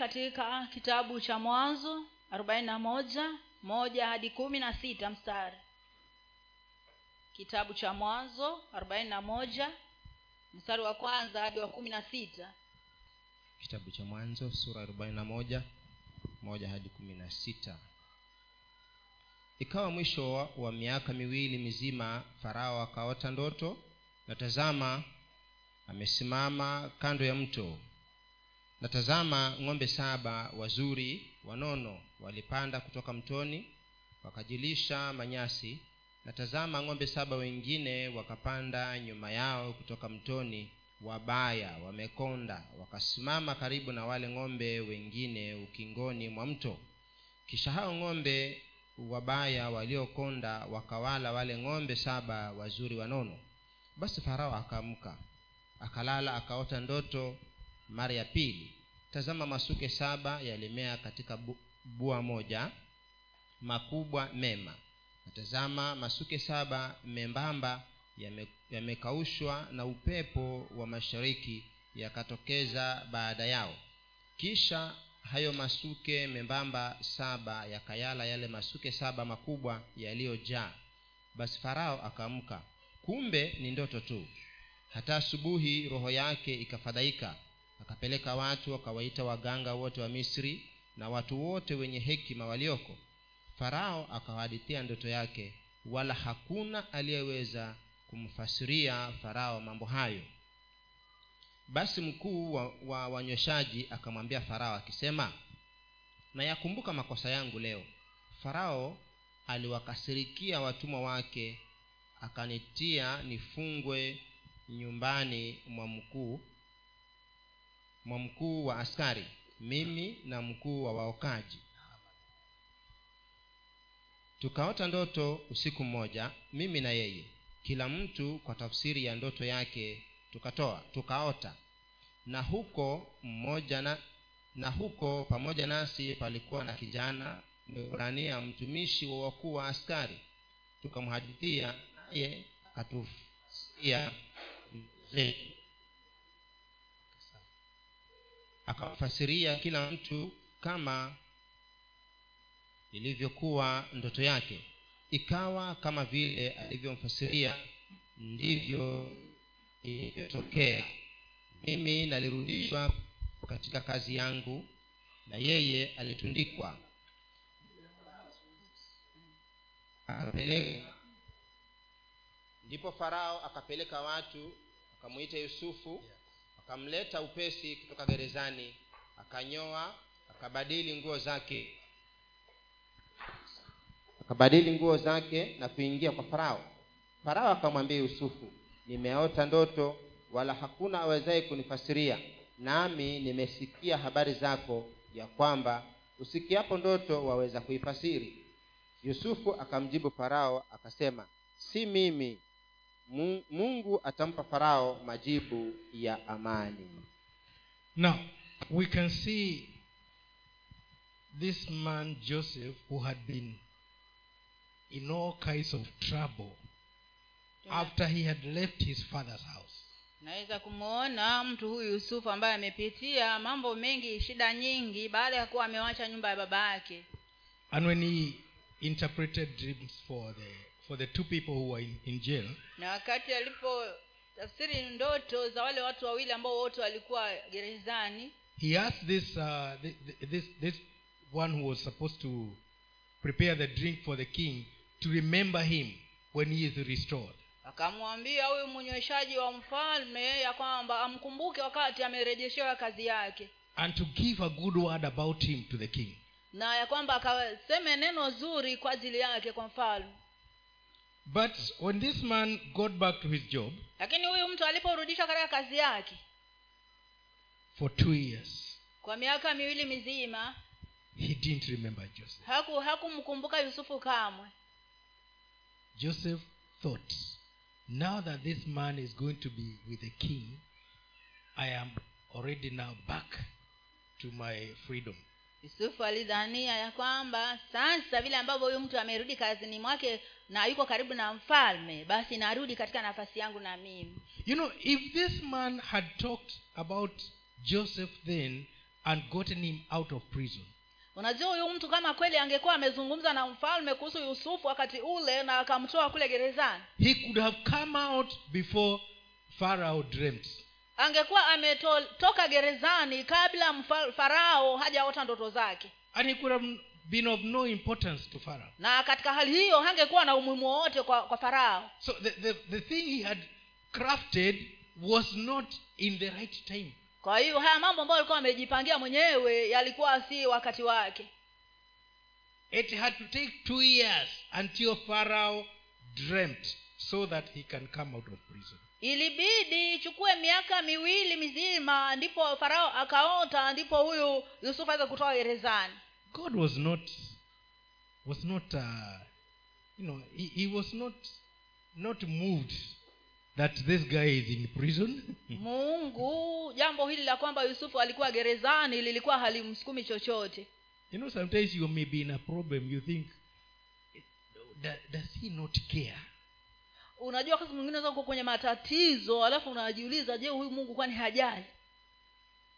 katika kitabu cha mwanzo arobaini na moja hadi kumi na sita mstari. Kitabu cha mwanzo arobaini na moja mstari wa kwanza hadi wa kumi na sita. Kitabu cha mwanzo sura arobaini na moja moja hadi kumi na sita. Ikawa mwisho wa, wa miaka miwili mizima farao akaota ndoto na tazama amesimama kando ya mto na tazama ng'ombe saba wazuri wanono walipanda kutoka mtoni wakajilisha manyasi. Na tazama ng'ombe saba wengine wakapanda nyuma yao kutoka mtoni wabaya wamekonda wakasimama karibu na wale ng'ombe wengine ukingoni mwa mto. Kisha hao ng'ombe wabaya waliokonda wakawala wale ng'ombe saba wazuri wanono basi farao akaamka akalala akaota ndoto mara ya pili. Tazama masuke saba yalimea katika bu, bua moja makubwa mema. Natazama masuke saba membamba yame- yamekaushwa na upepo wa mashariki yakatokeza baada yao. Kisha hayo masuke membamba saba yakayala yale masuke saba makubwa yaliyojaa. Basi farao akaamka. Kumbe ni ndoto tu. Hata asubuhi roho yake ikafadhaika akapeleka watu akawaita waganga wote wa misri na watu wote wenye hekima walioko. Farao akawahadithia ndoto yake wala hakuna aliyeweza kumfasiria farao mambo hayo. Basi mkuu wa, wa akamwambia farao akisema nayakumbuka makosa yangu leo. Farao aliwakasirikia watumwa wake akanitia nifungwe nyumbani mwa mkuu mwa mkuu wa askari mimi na mkuu wa waokaji. Tukaota ndoto usiku mmoja mimi na yeye. Kila mtu kwa tafsiri ya ndoto yake tukatoa tukaota. Na huko mmoja na na huko pamoja nasi palikuwa na kijana mwebrania mtumishi wa wakuu wa askari. Tukamhadithia naye akatusia akamfasiria kila mtu kama ilivyokuwa ndoto yake. Ikawa kama vile alivyomfasiria ndivyo ilivyotokea. Mimi nalirudishwa katika kazi yangu na yeye alitundikwa. Ndipo farao akapeleka watu akamwita yusufu akamleta upesi kutoka gerezani akanyoa akabadili nguo zake. Akabadili nguo zake na kuingia kwa farao. Farao akamwambia yusufu nimeota ndoto wala hakuna awezaye kunifasiria. Nami nimesikia habari zako ya kwamba usikiapo ndoto waweza kuifasiri. Yusufu akamjibu farao akasema si mimi mungu atampa farao majibu ya amani. Now, we can see this man Joseph who had been in all kinds of trouble after he had left his father's house. naweza kumwona mtu huyu yusufu ambaye amepitia mambo mengi shida nyingi baada ya kuwa amewacha nyumba ya baba yake. And when he interpreted dreams for the for the two people who were in, in jail, na wakati alipo tafsiri ndoto za wale watu wawili ambao wote walikuwa gerezani he asked this uh, thi- this this one who was supposed to prepare the drink for the king to remember him when he is restored. akamwambia huyu mnyweshaji wa mfalme ya kwamba amkumbuke wakati amerejeshewa kazi yake and to give a good word about him to the king. na ya kwamba akaseme neno zuri kwa ajili yake kwa mfalme But when this man got back to his job lakini huyu mtu aliporudishwa katika kazi yake for two years, kwa miaka miwili mizima he didn't remember Joseph. haku hakumkumbuka yusufu kamwe Joseph thought, now that this man is going to be with the king, I am already now back to my freedom. Yusufu alidhania ya kwamba sasa vile ambavyo huyu mtu amerudi kazini mwake na yuko karibu na mfalme basi narudi katika nafasi yangu na mimi. You know, if this man had talked about Joseph then and gotten him out of prison unajua huyu mtu kama kweli angekuwa amezungumza na mfalme kuhusu yusufu wakati ule na akamtoa kule gerezani? he could have come out before pharaoh dreamt angekuwa ametoka gerezani kabla mfa- farao hajaota ndoto zake. And he could have been of no importance to farao. Na katika hali hiyo hangekuwa na umuhimu wowote kwa, kwa farao. So the, the, the thing he had crafted was not in the right time. Kwa hiyo haya mambo ambayo alikuwa amejipangia mwenyewe yalikuwa si wakati wake. It had to take two years until farao dreamt so that he can come out of prison ilibidi ichukue miaka miwili mizima ndipo farao akaota ndipo huyu yusufu aweza kutoka gerezani. God was not was not uh, you know he, he was not not moved that this guy is in prison. Mungu jambo hili la kwamba yusufu alikuwa gerezani lilikuwa halimsukumi chochote. You know sometimes you may be in a problem you think does he not care unajua wakati mwingine uko kwenye matatizo alafu unajiuliza je huyu mungu kwani hajali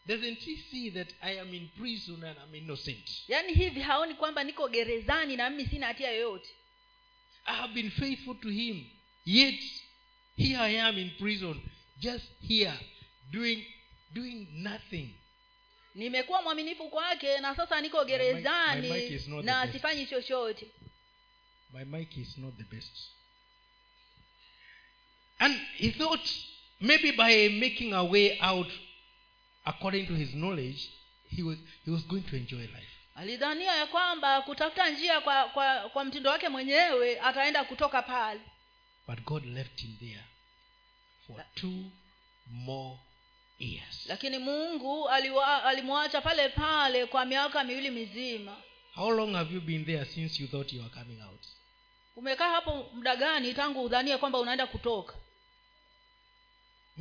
doesn't he see that i am in prison and i'm innocent? Yaani hivi haoni kwamba niko gerezani na mimi sina hatia yoyote? I have been faithful to him yet here i am in prison just here doing doing nothing. Nimekuwa mwaminifu kwake na sasa niko my mic gerezani na sifanyi chochote. My mic is not the best and he thought maybe by making a way out according to his knowledge he was he was going to enjoy life. Alidhania ya kwamba kutafuta njia kwa kwa kwa mtindo wake mwenyewe ataenda kutoka pale. But god left him there for two more years. Lakini mungu alimwacha pale pale kwa miaka miwili mizima. How long have you been there since you thought you were coming out? Umekaa hapo muda gani tangu udhanie kwamba unaenda kutoka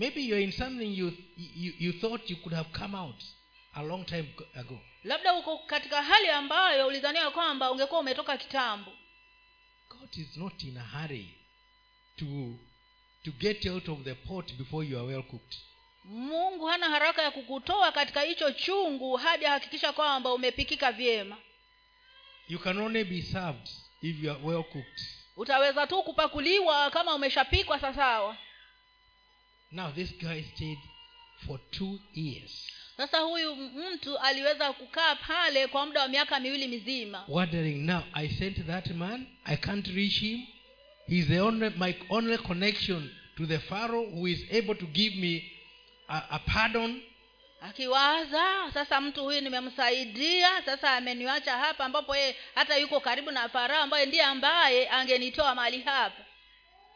maybe you're in something you, you you thought you could have come out a long time ago. Labda uko katika hali ambayo ulidhania kwamba ungekuwa umetoka kitambo. God is not in a hurry to to get out of the pot before you are well cooked. Mungu hana haraka ya kukutoa katika hicho chungu hadi ahakikisha kwamba umepikika vyema. You can only be served if you are well cooked. Utaweza tu kupakuliwa kama umeshapikwa sasawa now this guy stayed for two years. Sasa huyu mtu aliweza kukaa pale kwa muda wa miaka miwili mizima. Wondering now i sent that man i can't reach him. Heis the only my only connection to the pharaoh who is able to give me a, a pardon. Akiwaza sasa mtu huyu nimemsaidia sasa ameniacha hapa ambapo yeye hata yuko karibu na farao ambaye ndiye ambaye angenitoa mali hapa.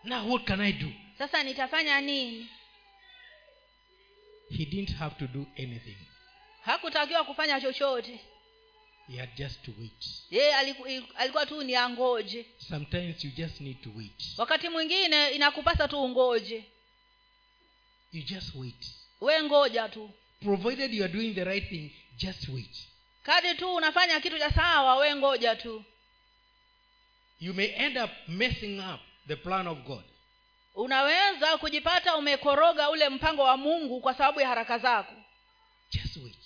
Now what can i do? Sasa nitafanya nini he didn't have to do anything. Hakutakiwa kufanya chochote. He had just to wait. Yeye alikuwa tu ni angoje. Sometimes you just need to wait. Wakati mwingine inakupasa tu ungoje. You just wait. We ngoja tu. Provided you are doing the right thing just wait. Kadi tu unafanya kitu cha sawa we ngoja tu. You may end up messing up the plan of god unaweza kujipata umekoroga ule mpango wa mungu kwa sababu ya haraka zako. Just wait.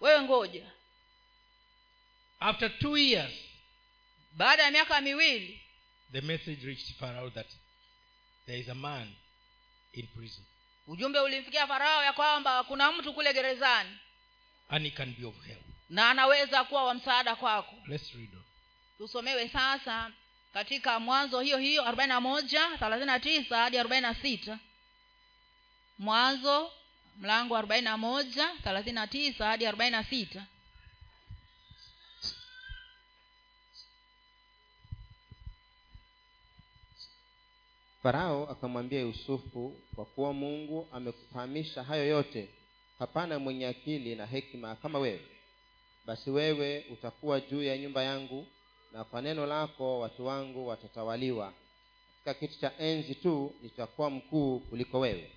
Wewe ngoja. After two years baada ya miaka miwili the message reached farao that there is a man in prison. ujumbe ulimfikia farao ya kwamba kuna mtu kule gerezani and he can be of help. na anaweza kuwa wa msaada kwako. Let's read on. Tusomewe sasa katika mwanzo hiyo hiyo arobaini na moja thelathini na tisa hadi arobaini na sita. Mwanzo mlango arobaini na moja thelathini na tisa hadi arobaini na sita. Farao akamwambia yusufu kwa kuwa mungu amekufahamisha hayo yote hapana mwenye akili na hekima kama wewe. Basi wewe utakuwa juu ya nyumba yangu na kwa neno lako watu wangu watatawaliwa. Katika kiti cha enzi tu nitakuwa mkuu kuliko wewe.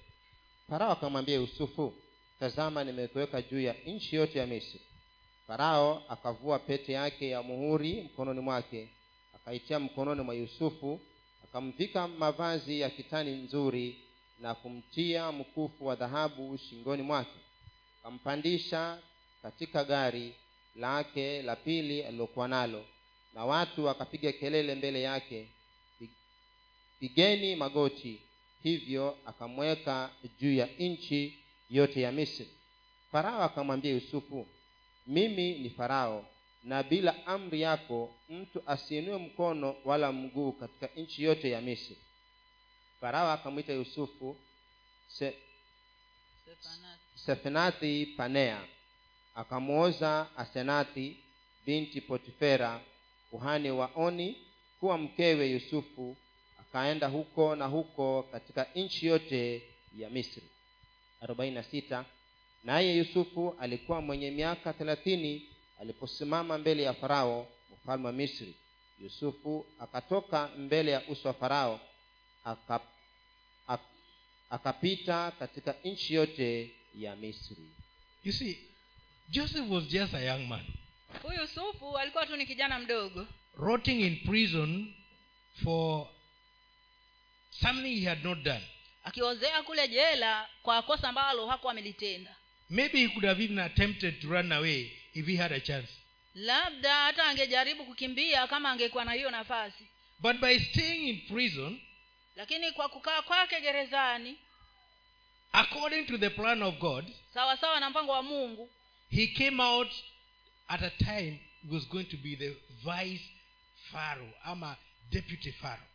Farao akamwambia yusufu tazama nimekuweka juu ya nchi yote ya misri. Farao akavua pete yake ya muhuri mkononi mwake akaitia mkononi mwa yusufu akamvika mavazi ya kitani nzuri na kumtia mkufu wa dhahabu shingoni mwake. Akampandisha katika gari lake la pili alilokuwa nalo na watu wakapiga kelele mbele yake "Pi- pigeni magoti. Hivyo akamweka juu ya nchi yote ya misri. Farao akamwambia yusufu mimi ni farao na bila amri yako mtu asiinue mkono wala mguu katika nchi yote ya misri. Farao akamwita yusufu se, sefenathi panea. Akamwoza asenathi binti potifera kuhani wa oni kuwa mkewe yusufu akaenda huko na huko katika nchi yote ya misri. 46 naye yusufu alikuwa mwenye miaka thelathini aliposimama mbele ya farao mfalme wa misri. Yusufu akatoka mbele ya uso wa farao akap, ak, akapita katika nchi yote ya misri. You see, Joseph was just a young man, huyu yusufu alikuwa tu ni kijana mdogo rotting in prison for something he had not done. akiozea kule jela kwa kosa ambalo hakuwa amelitenda Maybe he could have even attempted to run away if he had a chance. labda hata angejaribu kukimbia kama angekuwa na hiyo nafasi But by staying in prison, lakini kwa kukaa kwake gerezani according to the plan of God, sawa sawa na mpango wa mungu he came out at a time he was going to be the vice pharaoh ama deputy pharaoh.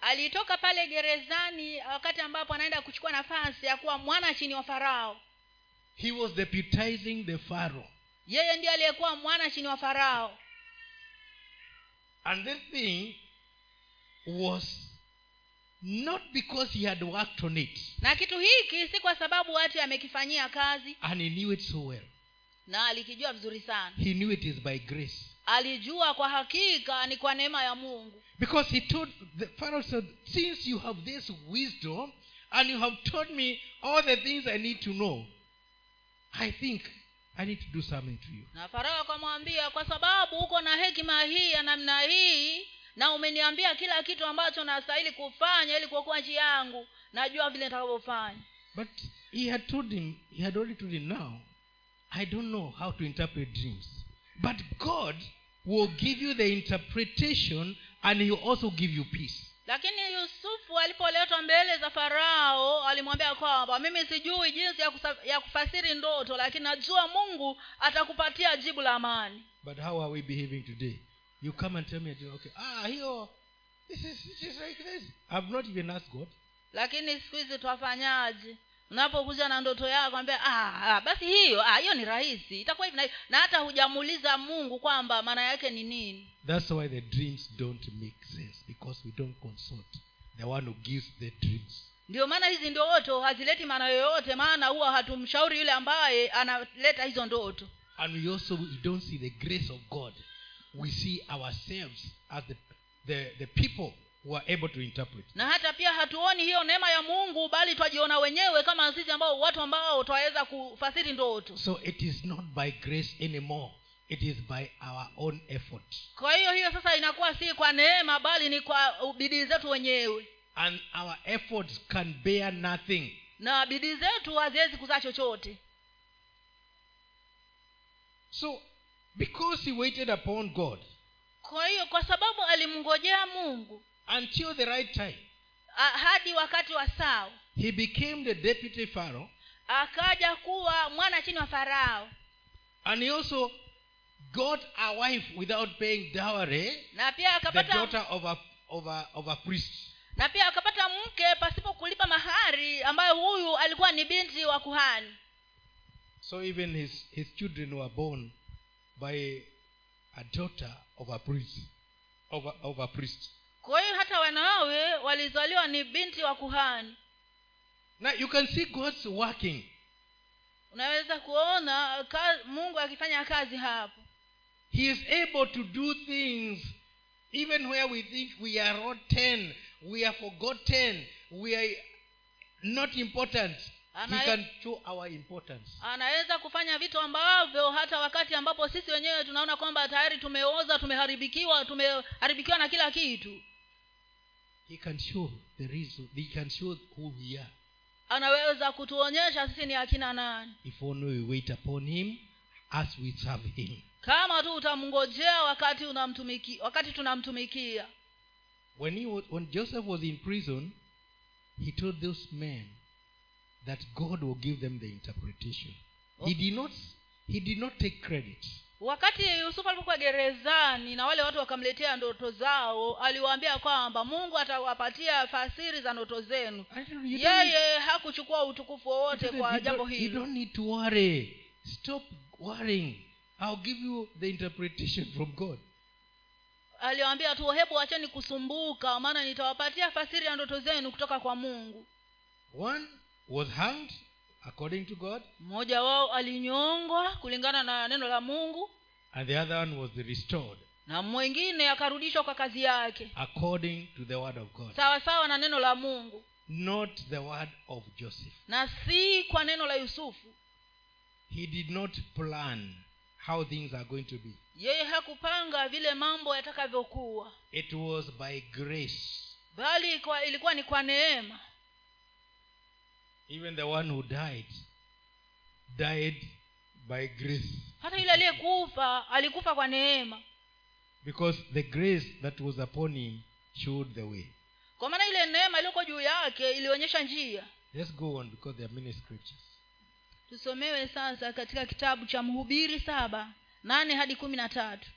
Alitoka pale gerezani wakati ambapo anaenda kuchukua nafasi ya kuwa mwana chini wa farao he was deputizing the pharaoh. Yeye ndiye aliyekuwa mwana chini wa farao and this thing was not because he had worked on it. Na kitu hiki si kwa sababu watu amekifanyia kazi. And he knew it so well na alikijua vizuri sana. He knew it is by grace. Alijua kwa hakika ni kwa neema ya mungu. Because he told the pharaoh said since you have this wisdom and you have told me all the things i need to know i think i need to do something to you. Na farao akamwambia kwa sababu uko na hekima hii ya namna hii na umeniambia kila kitu ambacho nastahili kufanya ili kuokoa nchi yangu najua vile nitakavyofanya. But he had told him he had already told him now i don't know how to interpret dreams. But god will give you the interpretation and he will also give you peace. Lakini yusufu alipoletwa mbele za farao alimwambia kwamba mimi sijui jinsi ya, kusa, ya kufasiri ndoto lakini najua mungu atakupatia jibu la amani. But how are we behaving today? You come and tell me okay ah hiyo this is, this is like this. I've not even asked god. Lakini siku hizi twafanyaje unapokuja na ndoto yako kwambia ah, ah, basi hiyo ah, hiyo ni rahisi. Itakuwa na hivi." na hata hujamuuliza mungu kwamba maana yake ni nini. That's why the dreams don't make sense because we don't consult the one who gives the dreams. Ndio maana hizi ndoto hazileti maana yoyote maana huwa hatumshauri yule ambaye analeta hizo ndoto. And we also we don't see the grace of god. We see ourselves as the, the, the people who are able to interpret. Na hata pia hatuoni hiyo neema ya mungu bali twajiona wenyewe kama sisi ambao watu ambao twaweza kufasiri ndoto so it is not by grace anymore it is by our own effort. Kwa hiyo hiyo sasa inakuwa si kwa neema bali ni kwa bidii zetu wenyewe. And our efforts can bear nothing. Na bidii zetu haziwezi kuzaa chochote. So because he waited upon god kwa hiyo kwa sababu alimngojea mungu until the right time. Uh, hadi wakati wa sao he became the deputy pharaoh akaja kuwa mwana chini wa farao. and he also got a wife without paying dowry na pia the akapata daughter of a, of a, of a priest. Na pia akapata mke pasipo kulipa mahari ambayo huyu alikuwa ni binti wa kuhani. So even his, his children were born by a daughter of a priest of a, of a priest kwa hiyo hata wanawe walizaliwa ni binti wa kuhani. Now you can see god's working. Unaweza kuona mungu akifanya kazi hapo. He is able to do things even where we think we are rotten we are forgotten we are not important. He can show our importance. Anaweza kufanya vitu ambavyo hata wakati ambapo sisi wenyewe tunaona kwamba tayari tumeoza tumeharibikiwa tumeharibikiwa na kila kitu he can show the reason. He can show who we are. Anaweza kutuonyesha sisi ni akina nani. If only we wait upon him as we serve him. Kama tu utamngojea wakati unamtumiki wakati tunamtumikia. When he was, when joseph was in prison he told those men that god will give them the interpretation. He Oh. did not he did not take credit wakati yusufu alipokuwa gerezani na wale watu wakamletea ndoto zao aliwaambia kwamba mungu atawapatia fasiri za ndoto zenu. Yeye hakuchukua utukufu wowote kwa jambo hilo. don't need to worry. Stop worrying. I'll give you the interpretation from god. Aliwaambia tu hebu wacheni kusumbuka maana nitawapatia fasiri ya ndoto zenu kutoka kwa mungu. One was hanged according to god mmoja wao alinyongwa kulingana na neno la mungu and the other one was restored na mwingine akarudishwa kwa kazi yake. according to the word of god. Sawa sawa na neno la mungu. Not the word of joseph. Na si kwa neno la yusufu. He did not plan how things are going to be. Yeye hakupanga vile mambo yatakavyokuwa. It was by grace. Bali ilikuwa ni kwa neema even the one who died died by grace. Hata yule aliyekufa alikufa kwa neema. Because the grace that was upon him showed the way. Kwa maana ile neema iliyoko juu yake ilionyesha njia. Let's go on because there are many scriptures. Tusomewe sasa katika kitabu cha mhubiri saba nane hadi kumi na tatu.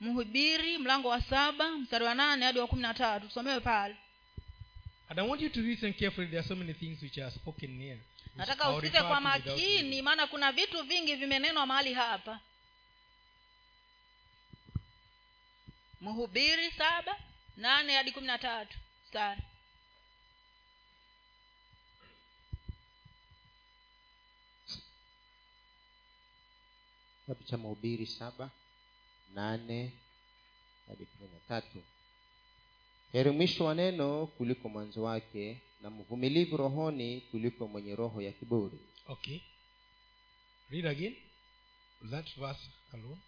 Mhubiri mlango wa saba mstari wa nane hadi wa kumi na tatu. Tusomewe pale and i want you to listen carefully. There are so many things which are spoken here nataka usikize kwa makini maana kuna vitu vingi vimenenwa mahali hapa. Mhubiri saba nane hadi kumi na tatu. Mstari kitabu cha mhubiri saba nane hadi kumi na tatu heri mwisho wa neno kuliko mwanzo wake na mvumilivu rohoni kuliko mwenye roho ya kiburi. Okay. Read again. That verse alone.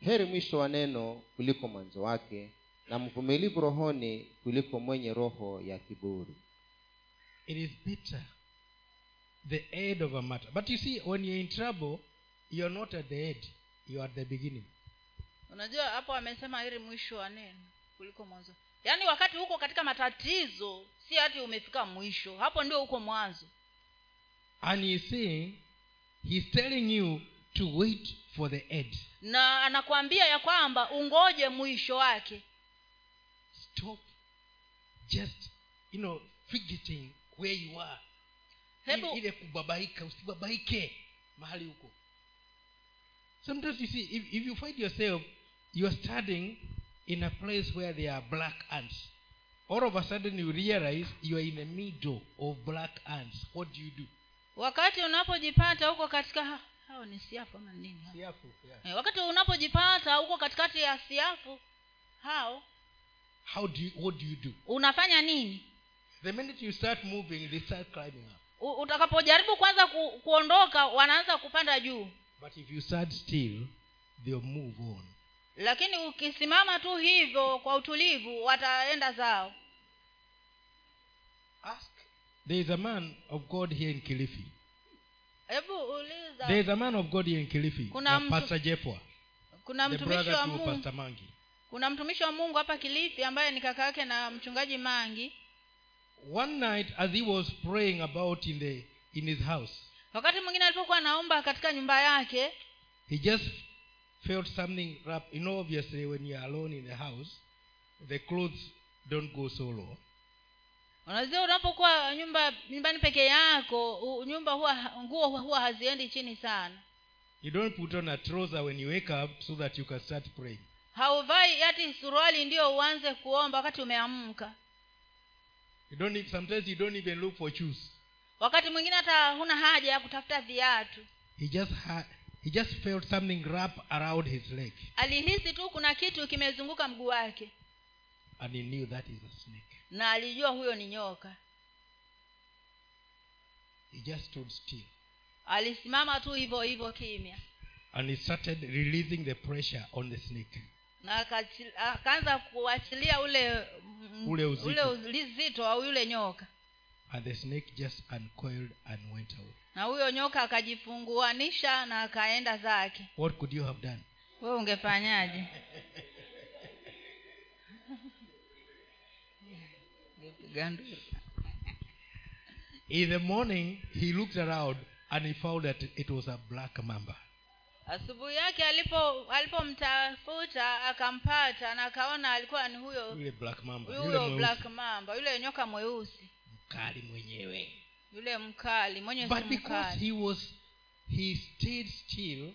Heri mwisho wa neno kuliko mwanzo wake na mvumilivu rohoni kuliko mwenye roho ya kiburi. It is bitter the end of a matter. But you see when you're in trouble you're not at the end you're at the beginning. Unajua hapo amesema heri mwisho wa neno kuliko mwanzo yaani wakati huko katika matatizo si hati umefika mwisho. Hapo ndio huko mwanzo. And he saying he's telling you to wait for the end. Na anakwambia ya kwamba ungoje mwisho wake. Stop just you know fidgeting where you are. Hebu ile kubabaika usibabaike mahali huko. Sometimes you see if, if you find yourself you are studying in a place where there are black ants. All of a sudden you realize you are in the middle of black ants. What do you do? Wakati unapojipata huko katika ha- hao ni siafu ama nini? Siafu, yeah. Eh, wakati unapojipata huko katikati ya siafu hao how do you what do you do? unafanya nini? The minute you start moving they start climbing up. Utakapojaribu kwanza ku, kuondoka wanaanza kupanda juu. But if you start still they'll move on lakini ukisimama tu hivyo kwa utulivu wataenda zao. Ask. There is a man of god here in kilifi. Hebu uliza. There is a man of god here in kilifi Kuna mtu- pastor jefwa kuna mtumishi wa mungu. Pastor mangi. Kuna mtumishi wa mungu hapa kilifi ambaye ni kaka yake na mchungaji mangi. One night as he was praying about in the in his house wakati mwingine alipokuwa anaomba katika nyumba yake he just felt something wrap you know obviously when you're alone in the house the clothes don't go so low. Unajua unapokuwa nyumba nyumbani peke yako nyumba huwa nguo huwa haziendi chini sana. You don't put on a trouser when you wake up so that you can start praying. Hauvai hati suruali ndio uanze kuomba wakati umeamka. You don't need, sometimes you don't even look for shoes. Wakati mwingine hata huna haja ya kutafuta viatu. He just had he just felt something wrap around his leg. Alihisi tu kuna kitu kimezunguka mguu wake. And he knew that is a snake. Na alijua huyo ni nyoka. He just stood still. Alisimama tu hivyo hivyo kimya. And he started releasing the pressure on the snake. Na akaanza kuachilia ule mm, Ule uzito. ule uzito wa yule nyoka. And the snake just uncoiled and went away na huyo nyoka akajifunguanisha na akaenda zake. What could you have done? Wewe ungefanyaje? In the morning he looked around and he found that it was a black mamba. Asubuhi yake alipo alipomtafuta akampata na akaona alikuwa ni huyo yule black mamba yule black mamba yule nyoka mweusi. Mkali mwenyewe yule mkali mwenye but because he was he stayed still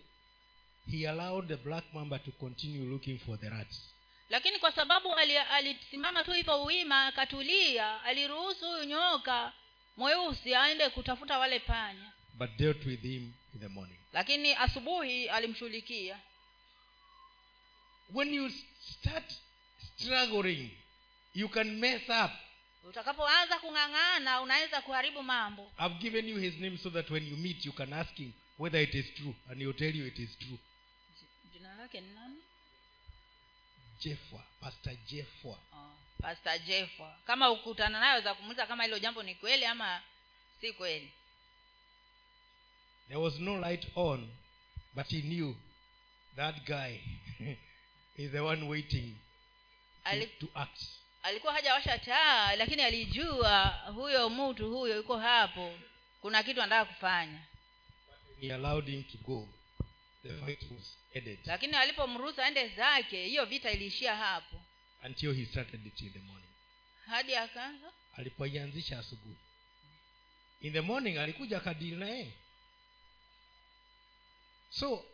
he allowed the black mamba to continue looking for the rats. Lakini kwa sababu ali- alisimama tu hivyo uwima akatulia aliruhusu huyu nyoka mweusi aende kutafuta wale panya. But dealt with him in the morning. Lakini asubuhi alimshughulikia. When you start struggling you can mess up utakapoanza kung'ang'ana unaweza kuharibu mambo. I've given you his name so that when you meet you can ask him whether it is true and he'll tell you it is true. Jina lake ni nani? Jefwa pastor jefwa oh, pastor jefwa kama ukutana nayo za kumuuliza kama hilo jambo ni kweli ama si kweli. There was no light on but he knew that guy is the one waiting to, to act alikuwa hajawasha taa lakini alijua huyo mtu huyo yuko hapo. Kuna kitu anataka kufanya. He allowed him to go. The fight was ended. Lakini alipomruhusu aende zake hiyo vita iliishia hapo. Until he started it in the morning. Hadi akaanza? Alipoianzisha asubuhi. In the morning alikuja akadili na yeye. So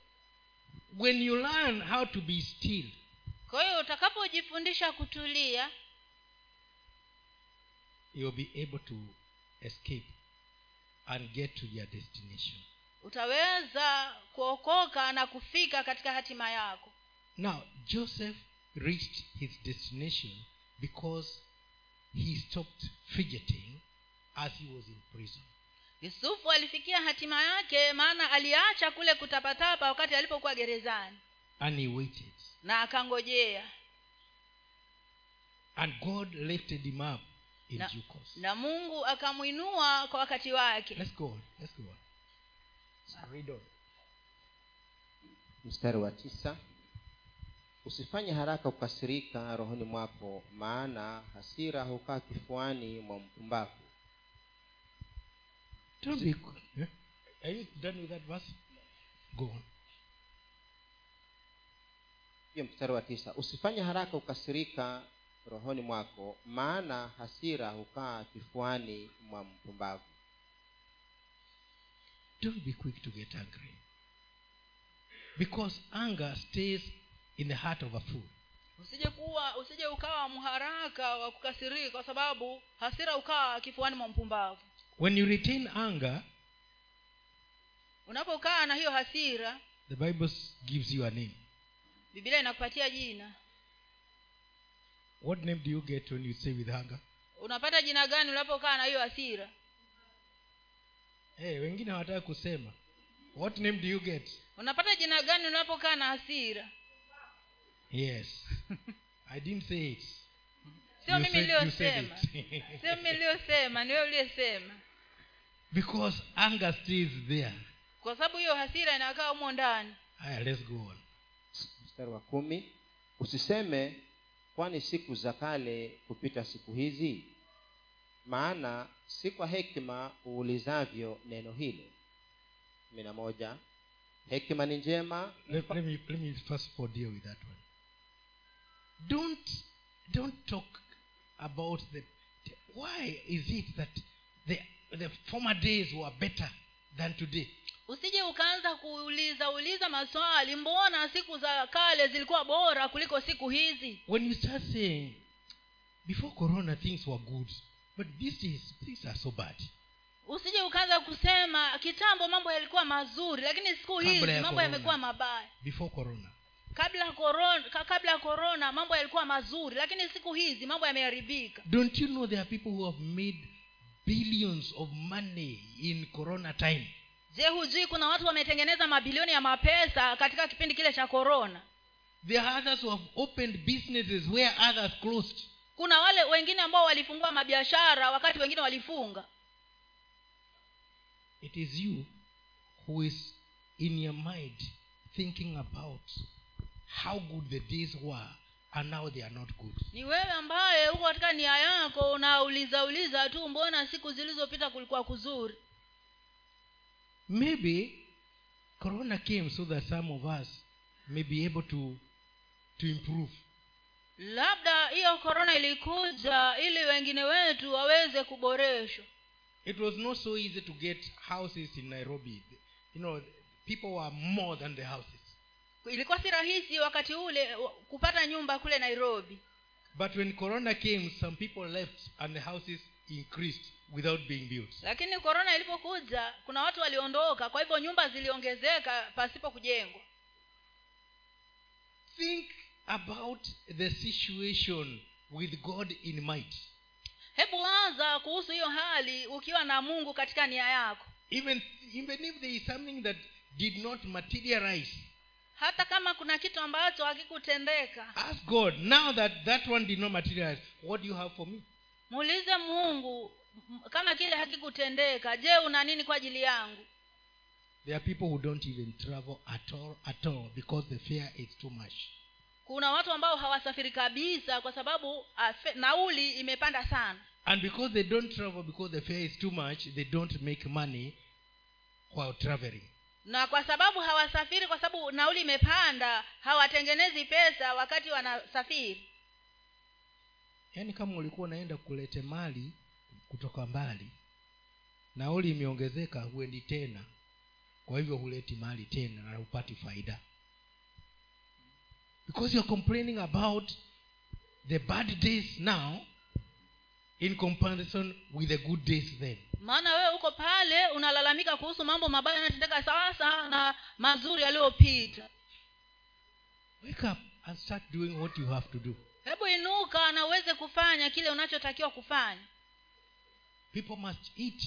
when you learn how to be still kwa hiyo utakapojifundisha kutulia you'll be able to escape and get to your destination. Utaweza kuokoka na kufika katika hatima yako. Now joseph reached his destination because he stopped fidgeting as he was in prison. Yusufu alifikia hatima yake maana aliacha kule kutapatapa wakati alipokuwa gerezani. And he waited. Na akangojea. And god lifted him up in Na- due course na mungu akamwinua kwa wakati wake let's go on let's go on read on mstari wa tisa usifanye haraka kukasirika rohoni mwako maana hasira hukaa kifuani mwa mpumbavu Don't be. Yeah? Are you done with that verse? Go on. hiyo mstari wa tisa usifanye haraka kukasirika rohoni mwako maana hasira hukaa kifuani mwa mpumbavu Don't be quick to get angry. Because anger stays in the heart of a fool. usije kuwa usije ukawa mharaka wa kukasirika kwa sababu hasira ukaa kifuani mwa mpumbavu When you retain anger, unapokaa na hiyo hasira the Bible gives you a name. bibilia inakupatia jina What name do you get when you stay with hunger unapata jina gani unapokaa na hiyo hasira Hey, wengine hawataki kusema. What name do you get? unapata jina gani unapokaa na hasira Yes. I didn't say it. sio mimi said- niliyosema sio mimi niliyosema ni wewe uliyesema because anger stays there. kwa sababu hiyo hasira inakaa humo ndani haya let's go on. mstari wa kumi usiseme kwani siku za kale kupita siku hizi? Maana si kwa hekima uulizavyo neno hilo. Kumi na moja. Hekima ni njema? Let, let me let me first of all deal with that one. Don't don't talk about the why is it that the the former days were better than today. Usije ukaanza kuuliza uliza maswali mbona siku za kale zilikuwa bora kuliko siku hizi? When you start saying before corona things were good but these days things are so bad. Usije ukaanza kusema kitambo mambo yalikuwa mazuri lakini siku hizi mambo yamekuwa mabaya. Before corona. Kabla korona kabla ya korona mambo yalikuwa mazuri lakini siku hizi mambo yameharibika. Don't you know there are people who have made billions of money in corona time. Je hujui kuna watu wametengeneza mabilioni ya mapesa katika kipindi kile cha korona there are others who have opened businesses where others closed. Kuna wale wengine ambao walifungua mabiashara wakati wengine walifunga. It is you who is in your mind thinking about how good the days were and now they are not good. Ni wewe ambaye huko katika nia yako unauliza uliza tu mbona siku zilizopita kulikuwa kuzuri? Maybe corona came so that some of us may be able to to improve. Labda hiyo korona ilikuja ili wengine wetu waweze kuboreshwa. It was not so easy to get houses in nairobi. You know people were more than the houses ilikuwa si rahisi wakati ule kupata nyumba kule nairobi. But when corona came some people left and the houses increased without being built. Lakini korona ilipokuja kuna watu waliondoka kwa hivyo nyumba ziliongezeka pasipo kujengwa. Think about the situation with god in might. Hebu waza kuhusu hiyo hali ukiwa na mungu katika nia yako. Even even if there is something that did not materialize hata kama kuna kitu ambacho hakikutendeka. Ask god now that that one did not materialize what do you have for me? Muulize mungu kama kile hakikutendeka je una nini kwa ajili yangu? There are people who don't even travel at all at all because the fare is too much. Kuna watu ambao hawasafiri kabisa kwa sababu afe, nauli imepanda sana. And because they don't travel because the fare is too much they don't make money while traveling na kwa sababu hawasafiri kwa sababu nauli imepanda hawatengenezi pesa wakati wanasafiri. Yaani kama ulikuwa unaenda kulete mali kutoka mbali nauli imeongezeka huendi tena. Kwa hivyo huleti mali tena na hupati faida. Because you're complaining about the bad days now in comparison with the good days then maana wewe uko pale unalalamika kuhusu mambo mabaya yanayotendeka sasa na mazuri yaliyopita. Wake up and start doing what you have to do. Hebu inuka na uweze kufanya kile unachotakiwa kufanya. People must eat.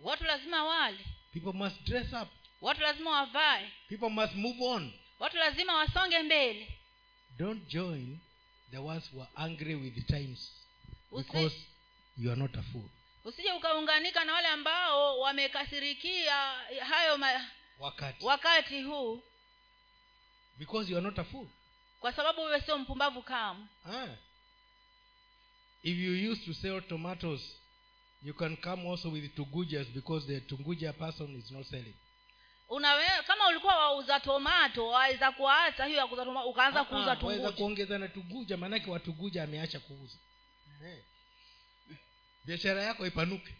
Watu lazima wale. People must dress up. Watu lazima wavae. People must move on. Watu lazima wasonge mbele. Don't join the ones who are angry with the times Usi- because you are not a fool usije ukaunganika na wale ambao wamekasirikia hayo ma, wakati. wakati huu. Because you are not a fool. Kwa sababu wewe sio mpumbavu kamwe. Ah. if you used to sell tomatoes you can come also with tungujas because the tunguja person is not selling. Unawe kama ulikuwa wauza tomato waweza kuacha hiyo ya kuuza tomato ukaanza Ah, kuuza ah, tunguja. kuongeza na tuguja maanake watuguja ameacha kuuza. Eh. Biashara yako ipanuke.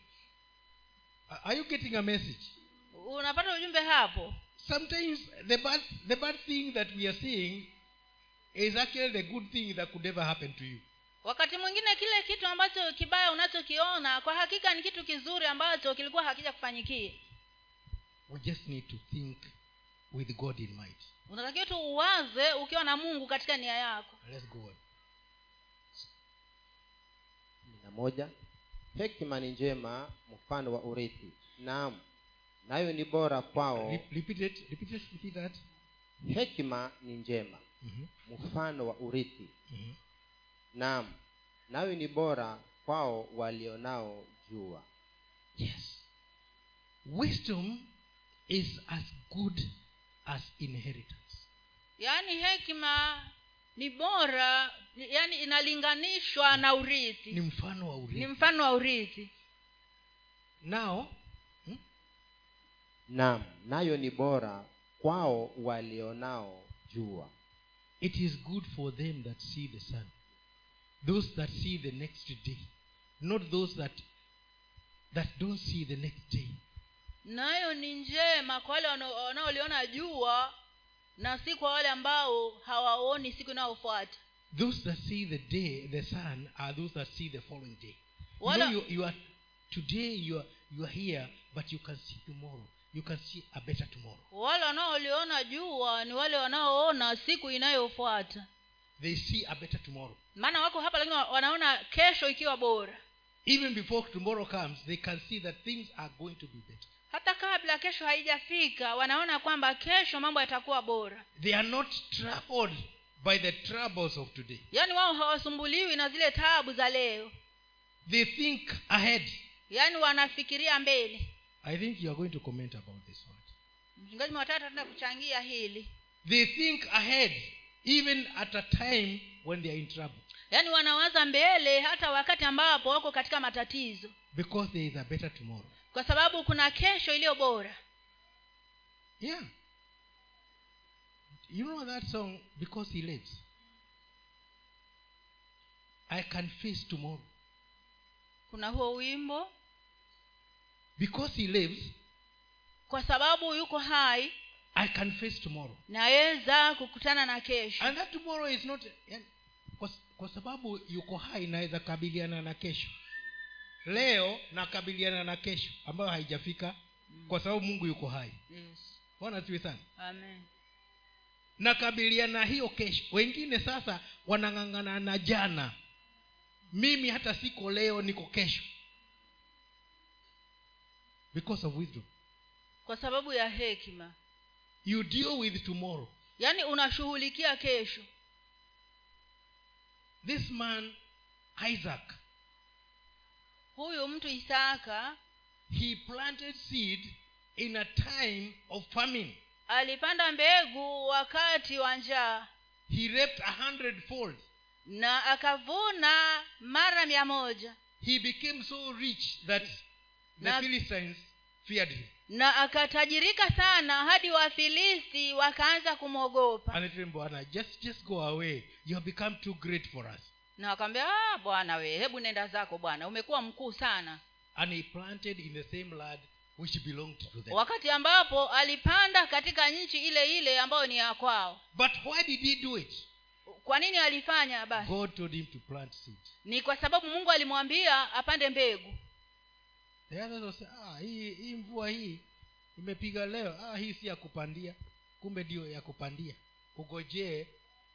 Are you getting a message? Unapata ujumbe hapo? Sometimes the bad, the bad thing that we are seeing is actually the good thing that could ever happen to you. Wakati mwingine kile kitu ambacho kibaya unachokiona kwa hakika ni kitu kizuri ambacho kilikuwa hakija kufanyikia we just need to think with god in mind. Unatakiwa tu uwaze ukiwa na mungu katika nia yako. Let's go on. Kumi na moja hekima ni njema mfano wa urithi. Naam nayo ni bora kwao. Repeat it repeat it repeat that. Hekima ni njema Mhm, mfano wa urithi. Mhm. naam nayo ni bora kwao walionao jua. Yes. Wisdom is as good as inheritance. Yaani hekima ni bora yaani inalinganishwa na ni urithi mfano wa ni mfano wa urithi. Nao hmm? naam nayo ni bora kwao walionao jua. It is good for them that see the sun those that see the next day not those that that don't see the next day. Nayo ni njema kwa wale wanaoliona jua na si kwa wale ambao hawaoni siku inayofuata. Those that see the day the sun are those that see the following day. You, know, you, you are today you are, you are here but you can see tomorrow. You can see a better tomorrow. Wale wanaoliona jua ni wale wanaoona siku inayofuata. They see a better tomorrow. Maana wako hapa lakini wanaona kesho ikiwa bora. Even before tomorrow comes they can see that things are going to be better hata kabla kesho haijafika wanaona kwamba kesho mambo yatakuwa bora. They are not troubled by the troubles of today. Yaani wao hawasumbuliwi na zile tabu za leo. They think ahead. Yaani wanafikiria mbele. I think you are going to comment about this one mchungaji mwatatu ataenda kuchangia hili. They think ahead even at a time when they are in trouble. Yaani wanawaza mbele hata wakati ambapo wako katika matatizo. Because there is a better tomorrow kwa sababu kuna kesho iliyo bora. Yeah. You know that song because he lives? I can face tomorrow. Kuna huo wimbo? Because he lives? Kwa sababu yuko hai i can face tomorrow. naweza kukutana na kesho. And that tomorrow is not kwa, kwa sababu yuko hai naweza kabiliana na kesho leo nakabiliana na kesho ambayo haijafika kwa sababu mungu yuko hai. Yes. bwana siwe sana. Amen. Nakabiliana hiyo kesho. Wengine sasa wanang'ang'ana na jana. Mimi hata siko leo niko kesho. Because of wisdom. Kwa sababu ya hekima. You deal with tomorrow. Yaani unashughulikia kesho. This man isaac huyu mtu isaka he planted seed in a time of famine. alipanda mbegu wakati wa njaa. He reaped a hundredfold. Na akavuna mara mia moja. He became so rich that the Na- philistines feared him. na akatajirika sana hadi wafilisti wakaanza kumwogopa. Bwana just just go away. You have become too great for us na wakamwambia "Ah, bwana we hebu nenda zako bwana umekuwa mkuu sana. And he planted in the same land which belonged to them. Wakati ambapo alipanda katika nchi ile ile ambayo ni ya kwao. But why did he do it? Kwa nini alifanya basi? God told him to plant seed ni kwa sababu mungu alimwambia apande mbegu. The others will say, ah hii hii mvua hii imepiga leo. Ah hii si ya kupandia. Kumbe ndio ya kupandia. Ungojee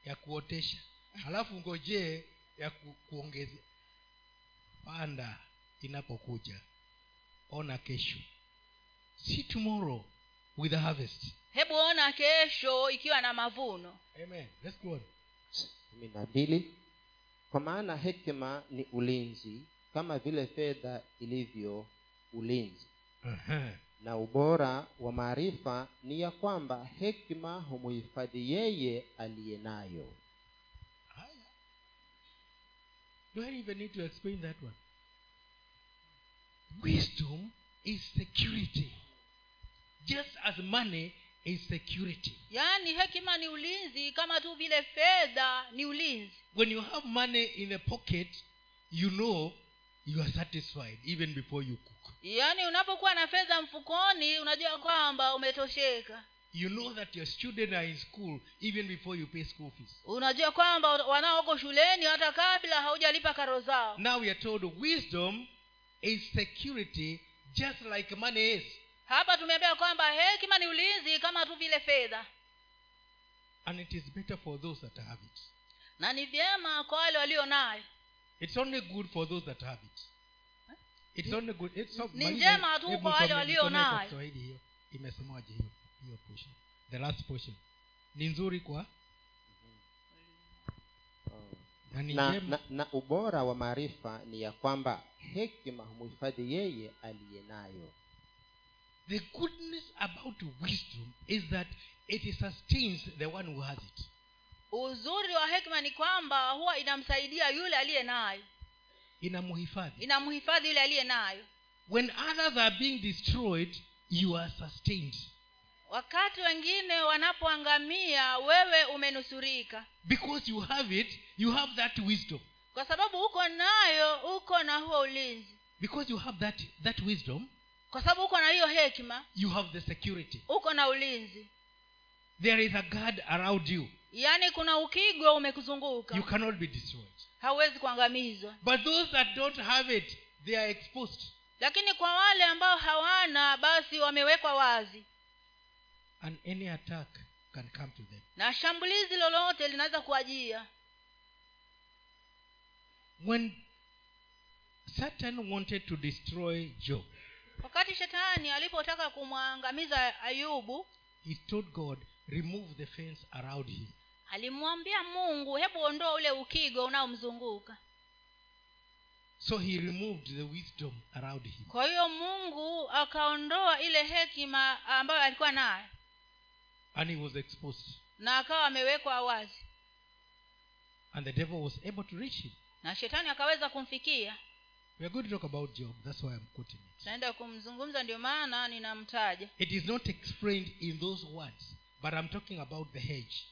ya kuotesha. Halafu ngojee ya ku, kuongezea panda inapokuja. Ona kesho. Si tomorrow with the harvest. Hebu ona kesho ikiwa na mavuno. Amen. Let's go on. Kumi na mbili. Kwa maana hekima ni ulinzi kama vile fedha ilivyo ulinzi. Uh-huh. na ubora wa maarifa ni ya kwamba hekima humuhifadhi yeye aliye nayo Haya. Do I even need to explain that one? Wisdom is security. Just as money is security. yaani hekima ni ulinzi kama tu vile fedha ni ulinzi When you have money in a pocket, you know you are satisfied even before you cook. yaani unapokuwa na fedha mfukoni unajua kwamba umetosheka You know that your students are in school even before you pay school fees. unajua kwamba wanao wako shuleni hata kabla haujalipa karo zao Now we are told wisdom is security just like money is. hapa tumeambia kwamba hekima ni ulinzi kama tu vile fedha And it is better for those that have it. na ni vyema kwa wale walio nayo it's only good for those that have it it's only good it's Ni njema tu kwa wale walio nayo. Imesemaje hiyo hiyo portion. The last portion. Ni nzuri kwa? Na na, na, na ubora wa maarifa ni ya kwamba hekima humuhifadhi yeye aliye nayo. The goodness about wisdom is that it sustains the one who has it. Uzuri wa hekima ni kwamba huwa inamsaidia yule aliye nayo. Inamhifadhi. Inamhifadhi yule aliye nayo. When others are being destroyed you are sustained wakati wengine wanapoangamia wewe umenusurika. Because you have it you have that wisdom. Kwa sababu uko nayo uko na huo ulinzi. Because you have that that wisdom kwa sababu uko na hiyo hekima you have the security. uko na ulinzi. There is a guard around you. Yaani kuna ukigwa umekuzunguka. You cannot be destroyed. Hauwezi kuangamizwa. But those that don't have it they are exposed. Lakini kwa wale ambao hawana basi wamewekwa wazi and any attack can come to them. Na shambulizi lolote linaweza kuajia when satan wanted to destroy job wakati shetani alipotaka kumwangamiza ayubu he told god remove the fence around him. alimwambia mungu hebu ondoa ule ukigo unaomzunguka. So he removed the wisdom around him. kwa hiyo mungu akaondoa ile hekima ambayo alikuwa nayo And he was exposed. na akawa amewekwa wazi And the devil was able to reach him. na shetani akaweza kumfikia We are going to talk about Job. That's why I'm quoting it. naenda kumzungumza ndio maana ninamtaja It is not explained in those words, but I'm talking about the hedge.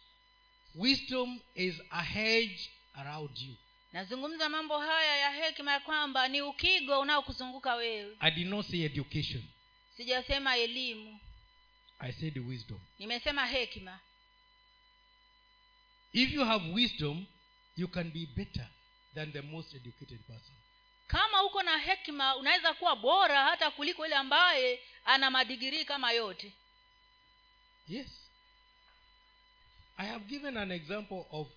Wisdom is a hedge around you. nazungumza mambo haya ya hekima ya kwamba ni ukigo unaokuzunguka wewe I did not say education. sijasema elimu I said wisdom. nimesema hekima If you have wisdom, you can be better than the most educated person. kama uko na hekima unaweza kuwa bora hata kuliko ile ambaye ana madigirii kama yote Yes. I have given an example of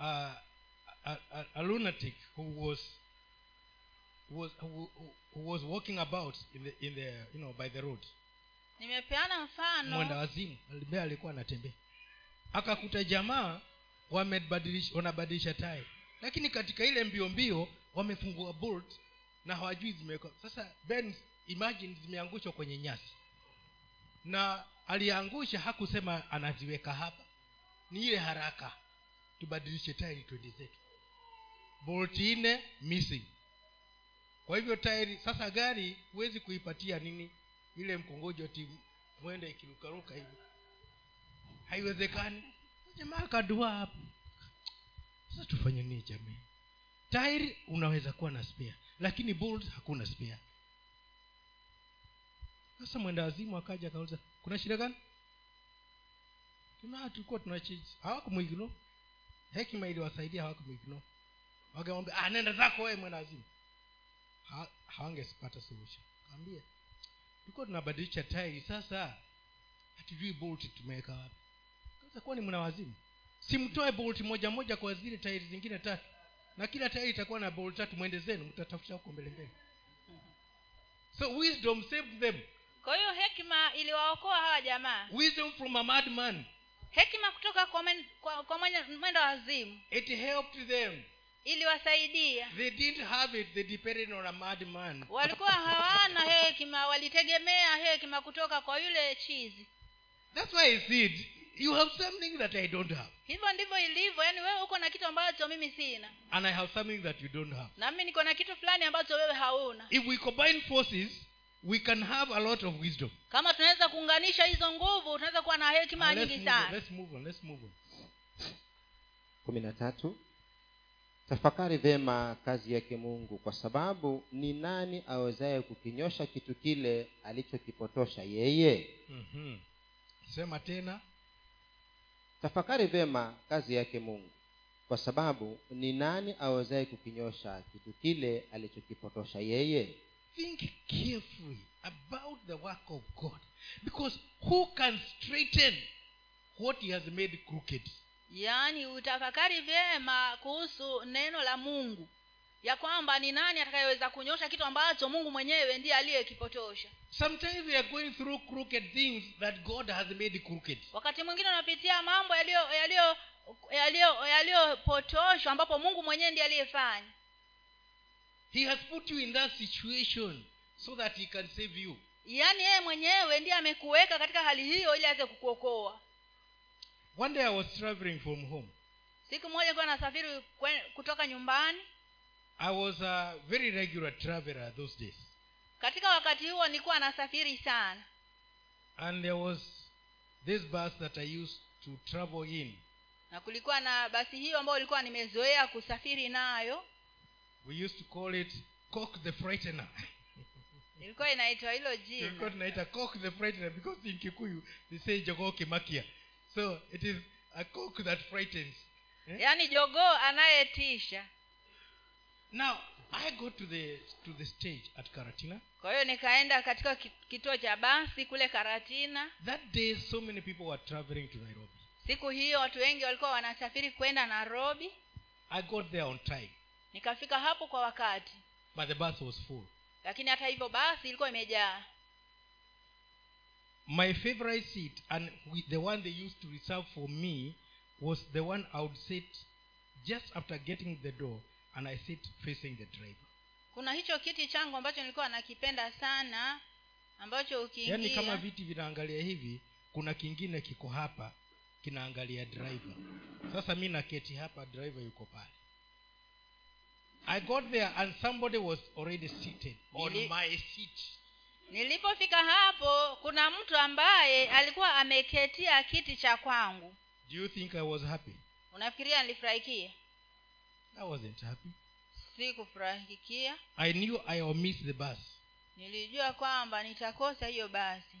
uh, a, a, a lunatic who was who was who, who was walking about in the in the you know by the road. Nimepeana Mwenda wazimu ambaye alikuwa anatembea, akakuta jamaa wanabadilisha tai, lakini katika ile mbio mbio wamefungua bolt na hawajui zimewekwa. Sasa Ben, imagine zimeangushwa kwenye nyasi. Na aliangusha hakusema anaziweka hapa. Ni ile haraka. Tubadilishe tairi twende zetu. Bolt nne missing. Kwa hivyo tairi sasa gari huwezi kuipatia nini ile mkongojo ti mwende ikirukaruka hivi. Haiwezekani. Jamaa akadua hapo. Sasa tufanye nini jamii? Tairi unaweza kuwa na spare lakini bold hakuna spare sasa mwenda wazimu akaja akauliza kuna shida gani? Tulikuwa tunachii hawakumwigno hekima iliwasaidia hawakumwigno wakamwambia ah nenda zako wewe mwenda wazimu ha, hawangepata suluhisho kaambia tulikuwa tunabadilisha tairi. Sasa hatujui bolt tumeweka wapi. Sasa kuwa ni mna wazimu? Simtoe bolt moja moja kwa zile tairi zingine tatu. Na kila tairi itakuwa na bolt tatu mwende zenu mtatafuta huko mbele mbele. So wisdom saved them. Kwa hiyo hekima iliwaokoa hawa jamaa. Wisdom from a madman. Hekima kutoka kwa, men, kwa, kwa mwenda wazimu. It helped them iliwasaidia. They didn't have it they depended on a madman walikuwa hawana hekima walitegemea hekima kutoka kwa yule chizi. That's why i said you have something that i don't have. Hivyo ndivyo ilivyo yaani wewe uko na kitu ambacho mimi sina. And i have something that you don't have. Nami niko na kitu fulani ambacho wewe hauna. If we combine forces we can have a lot of wisdom. Kama tunaweza kuunganisha hizo nguvu tunaweza kuwa na hekima nyingi sana. let's move on let's move on. Kumi na tatu tafakari vyema kazi yake mungu kwa sababu ni nani awezaye kukinyosha kitu kile alichokipotosha yeye? Mm-hmm. sema tena. Tafakari vyema kazi yake mungu kwa sababu ni nani awezaye kukinyosha kitu kile alichokipotosha yeye? Think carefully about the work of god. Because who can straighten what he has made crooked yaani utafakari vyema kuhusu neno la mungu. Ya kwamba ni nani atakayeweza kunyosha kitu ambacho mungu mwenyewe ndiye aliyekipotosha. Sometimes we are going through crooked things that god has made crooked. Wakati mwingine unapitia mambo yaliyo yaliyo yaliyo yaliyopotoshwa ambapo mungu mwenyewe ndiye aliyefanya. He has put you in that situation so that he can save you. Yaani yeye mwenyewe ndiye amekuweka katika hali hiyo ili aweze kukuokoa one day i was traveling from home. Siku moja kuwa nasafiri kutoka nyumbani. I was a very regular traveler those days. Katika wakati huo nilikuwa nasafiri sana. And there was this bus that i used to travel in. Na kulikuwa na basi hiyo ambayo ilikuwa nimezoea kusafiri nayo. We used to call it cock the frightener. Ilikuwa inaitwa hilo jina. tunaita cock the frightener because in kikuyu they say jogoo kimakia so it is a cock that frightens. Eh? yaani jogoo anayetisha. Now i go to the to the stage at karatina. Kwa hiyo nikaenda katika kituo cha basi kule karatina. That day so many people were traveling to nairobi. Siku hiyo watu wengi walikuwa wanasafiri kwenda nairobi. I got there on time. Nikafika hapo kwa wakati. But the bus was full. Lakini hata hivyo basi ilikuwa imejaa my favorite seat and the one they used to reserve for me was the one I would sit just after getting the door and I sit facing the driver. kuna hicho kiti changu ambacho nilikuwa nakipenda sana ambacho yaani kama viti vinaangalia hivi kuna kingine kiko hapa kinaangalia driver. Sasa mi naketi hapa driver yuko pale. I got there and somebody was already seated on Nili- my seat nilipofika hapo kuna mtu ambaye alikuwa ameketia kiti cha kwangu. Do you think i was happy? Unafikiria nilifurahikia? I wasn't happy. Sikufurahikia. I knew i will miss the bus. Nilijua kwamba nitakosa hiyo basi.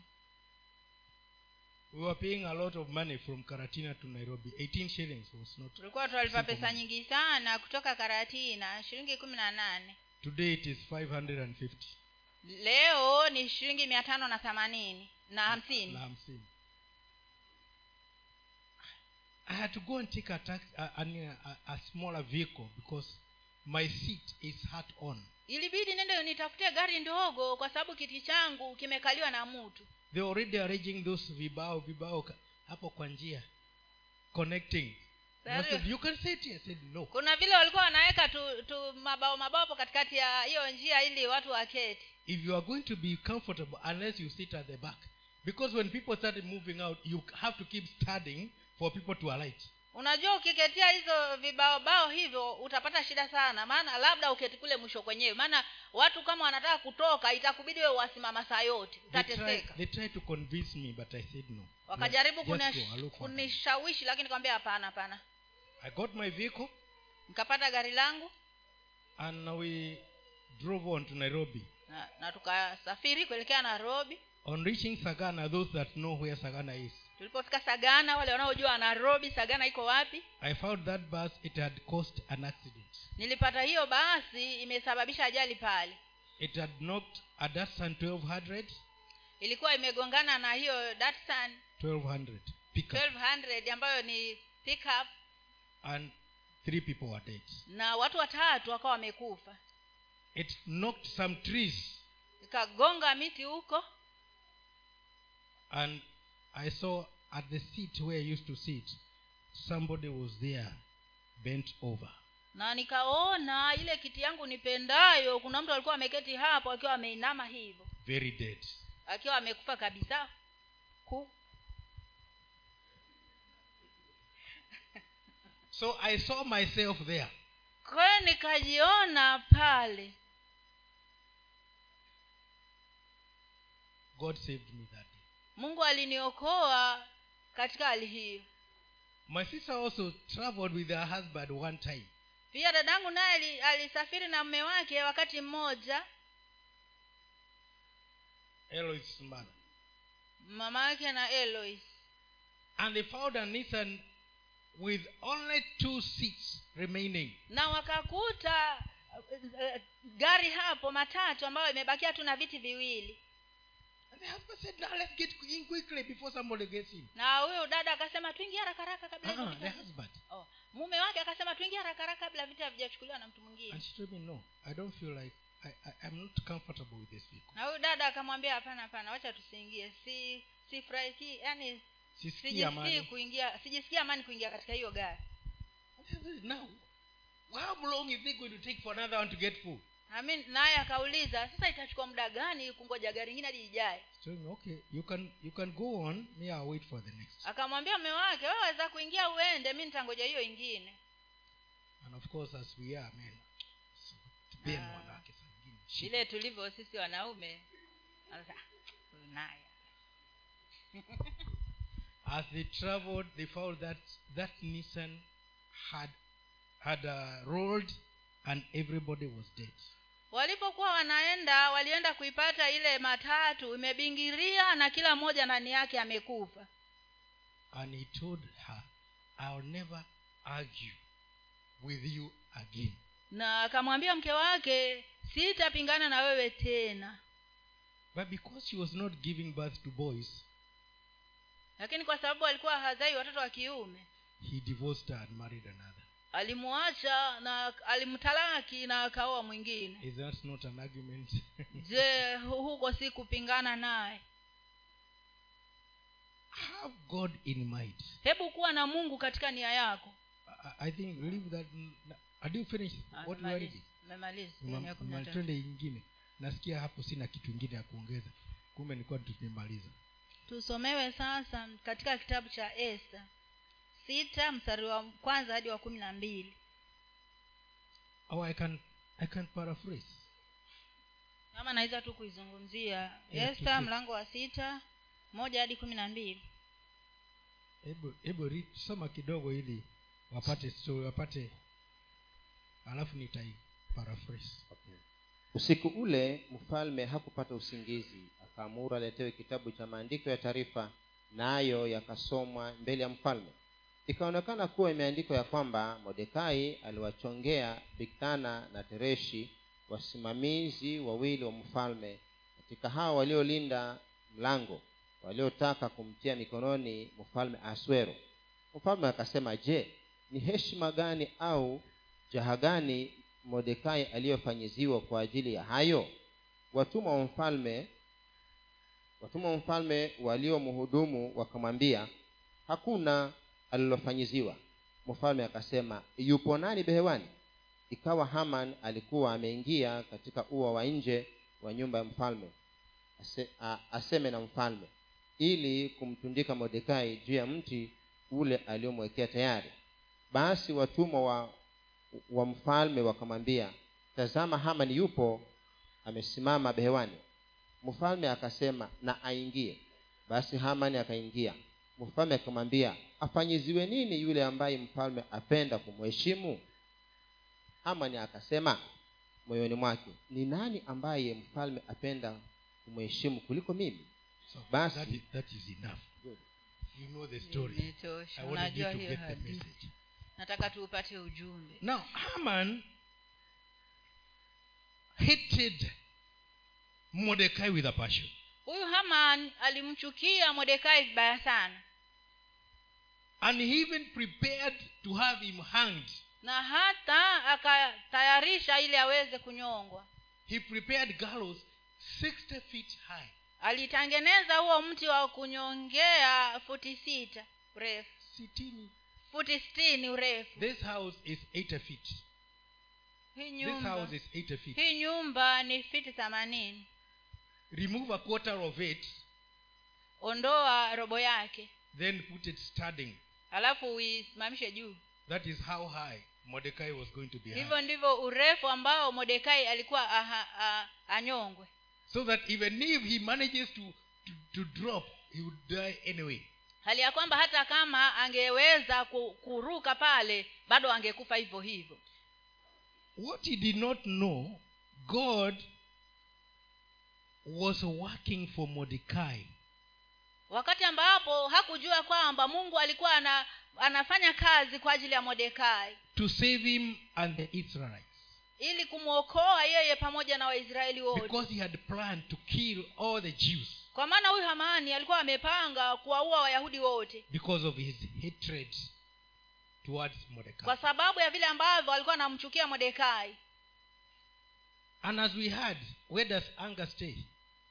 We were paying a lot of money from karatina to nairobi. 18 shillings was not tulikuwa tunalipa pesa nyingi sana kutoka karatina shilingi kumi na nane. Today it is 550 leo ni shilingi mia tano na themanini na na hamsini. hamsini. I had to go and take a, tax, a, a, a, smaller vehicle because my seat is hard on. Ilibidi nende nitafute gari ndogo kwa sababu kiti changu kimekaliwa na mtu they already arranging those vibao vibao hapo kwa njia connecting. Said, you can sit here. I said no. Kuna vile walikuwa wanaweka tu, tu mabao mabao hapo katikati ya hiyo njia ili watu waketi if you are going to be comfortable unless you sit at the back. Because when people started moving out you have to keep studying for people to alight. Unajua ukiketia hizo vibaobao hivyo utapata shida sana. Maana labda uketi kule mwisho kwenyewe. Maana watu kama wanataka kutoka itakubidi wewe wasimama saa yote. Utateseka. they tried to convince me but i said no. Wakajaribu kunishawishi lakini nikamwambia hapana hapana. I got my vehicle nikapata gari langu. and we drove on to nairobi na, na tukasafiri kuelekea nairobi. On reaching sagana those that know where sagana is. Tulipofika sagana wale wanaojua nairobi sagana iko wapi? I found that bus it had caused an accident. Nilipata hiyo basi imesababisha ajali pale. It had knocked a datsun 1200 ilikuwa imegongana na hiyo datsun 1200 pickup. 1200 ambayo ni pickup. And three people were dead. Na watu watatu wakawa wamekufa it knocked some trees. Ikagonga miti huko. And i saw at the seat where i used to sit somebody was there bent over. Na nikaona ile kiti yangu nipendayo kuna mtu alikuwa ameketi hapo akiwa ameinama hivyo. Very dead. Akiwa amekufa kabisa. Ku. So i saw myself there. Kwayo nikajiona pale god saved me that day. Mungu aliniokoa katika hali hiyo. My sister also traveled with her husband one time. Pia dadangu naye alisafiri na mme wake wakati mmoja. Elois mother mama yake na elois and they found a nissan with only two seats remaining. Na wakakuta uh, uh, gari hapo matatu ambayo imebakia tu na viti viwili the husband said now let's get in quickly before somebody gets in. Na huyu dada akasema tuingie haraka haraka kabla uh-huh, the husband. Oh. mume wake akasema tuingie haraka haraka kabla vita havijachukuliwa na mtu mwingine. And she told me no i don't feel like I, I, i'm not comfortable with this vehicle na huyu dada akamwambia hapana hapana wacha tusiingie. Si sifurahiki yani sijisikii kuingia sijisikii amani kuingia katika hiyo gari. Now how long is it going to take for another one to get full Amin, naye akauliza sasa itachukua muda gani kungoja gari ingine hadi ijae okay you can you can go on. Me i'll wait for the next. Akamwambia mme wake we waweza kuingia uende mi nitangoja hiyo ingine. And of course as we are men so, tupeni Ah. wanawake saa ingine vile tulivyo sisi wanaume anasema, "Ah, huyu naye as they traveled they found that that nissan had had uh, rolled and everybody was dead walipokuwa wanaenda walienda kuipata ile matatu imebingiria na kila mmoja ndani yake amekufa. And he told her i'll never argue with you again. Na akamwambia mke wake sitapingana na wewe tena. But because she was not giving birth to boys lakini kwa sababu alikuwa hazai watoto wa kiume he divorced her and married another alimwacha na alimtalaki na akaoa mwingine. Is that not an argument? Je huko si kupingana naye? Have god in mind. Hebu kuwa na mungu katika nia yako. I, think leave that had you finished what you already. twende ingine nasikia hapo sina kitu ingine ya kuongeza. Kumbe nilikuwa tumemaliza tusomewe sasa katika kitabu cha esta sita mstari wa kwanza hadi wa kumi na mbili. I can i can paraphrase. Kama naweza tu kuizungumzia. Esta mlango wa sita moja hadi kumi na mbili. Hebu hebu soma kidogo ili wapate story wapate. Alafu nitai paraphrase okay. usiku ule mfalme hakupata usingizi. Akaamuru aletewe kitabu cha maandiko ya taarifa nayo yakasomwa mbele ya mfalme ikaonekana kuwa imeandikwa ya kwamba modekai aliwachongea bigthana na tereshi wasimamizi wawili wa mfalme katika hao waliolinda mlango waliotaka kumtia mikononi mfalme aswero mfalme akasema je ni heshima gani au jaha gani mordekai aliyofanyiziwa kwa ajili ya hayo? Watumwa wa mfalme watumwa wa mfalme waliomhudumu wakamwambia hakuna alilofanyiziwa. Mfalme akasema yupo nani behewani? Ikawa haman alikuwa ameingia katika ua wa nje wa nyumba ya mfalme Ase, a, aseme na mfalme ili kumtundika mordekai juu ya mti ule aliyomwekea tayari. Basi watumwa wa wa mfalme wakamwambia tazama haman yupo amesimama behewani. Mfalme akasema na aingie. Basi hamani akaingia mfalme akamwambia afanyiziwe nini yule ambaye mfalme apenda kumheshimu? Hamani akasema moyoni mwake ni nani ambaye mfalme apenda kumheshimu kuliko mimi? So Basi. that is, that is enough. You know the story. I wanted you to get the message. Nataka tuupate ujumbe. Now haman hated mordecai with a passion. Huyu haman alimchukia modekai vibaya sana and even prepared to have him hanged. Na hata akatayarisha ili aweze kunyongwa. He prepared gallows 60 feet high. Alitengeneza huo mti wa kunyongea futi sita urefu. Sitini. Futi sitini urefu. This house is 80 feet. Hii this nyumba. house is 80 feet. Hii nyumba ni fiti themanini. Remove a quarter of it. Ondoa robo yake. Then put it standing alafu uisimamishe juu. That is how high mordecai was going to be hivyo ndivyo urefu ambao mordekai alikuwa aha, anyongwe. So that even if he manages to, to, to drop he would die anyway. Hali ya kwamba hata kama angeweza kuruka pale bado angekufa hivyo hivyo. What he did not know god was working for mordecai wakati ambapo hakujua kwamba mungu alikuwa ana, anafanya kazi kwa ajili ya modekai to save him and the israelites. Ili kumwokoa yeye pamoja na waisraeli wote. Because he had planned to kill all the jews. Kwa maana huyu hamani alikuwa amepanga kuwaua wayahudi wote. Because of his hatred towards mordecai kwa sababu ya vile ambavyo alikuwa anamchukia modekai and as we heard where does anger stay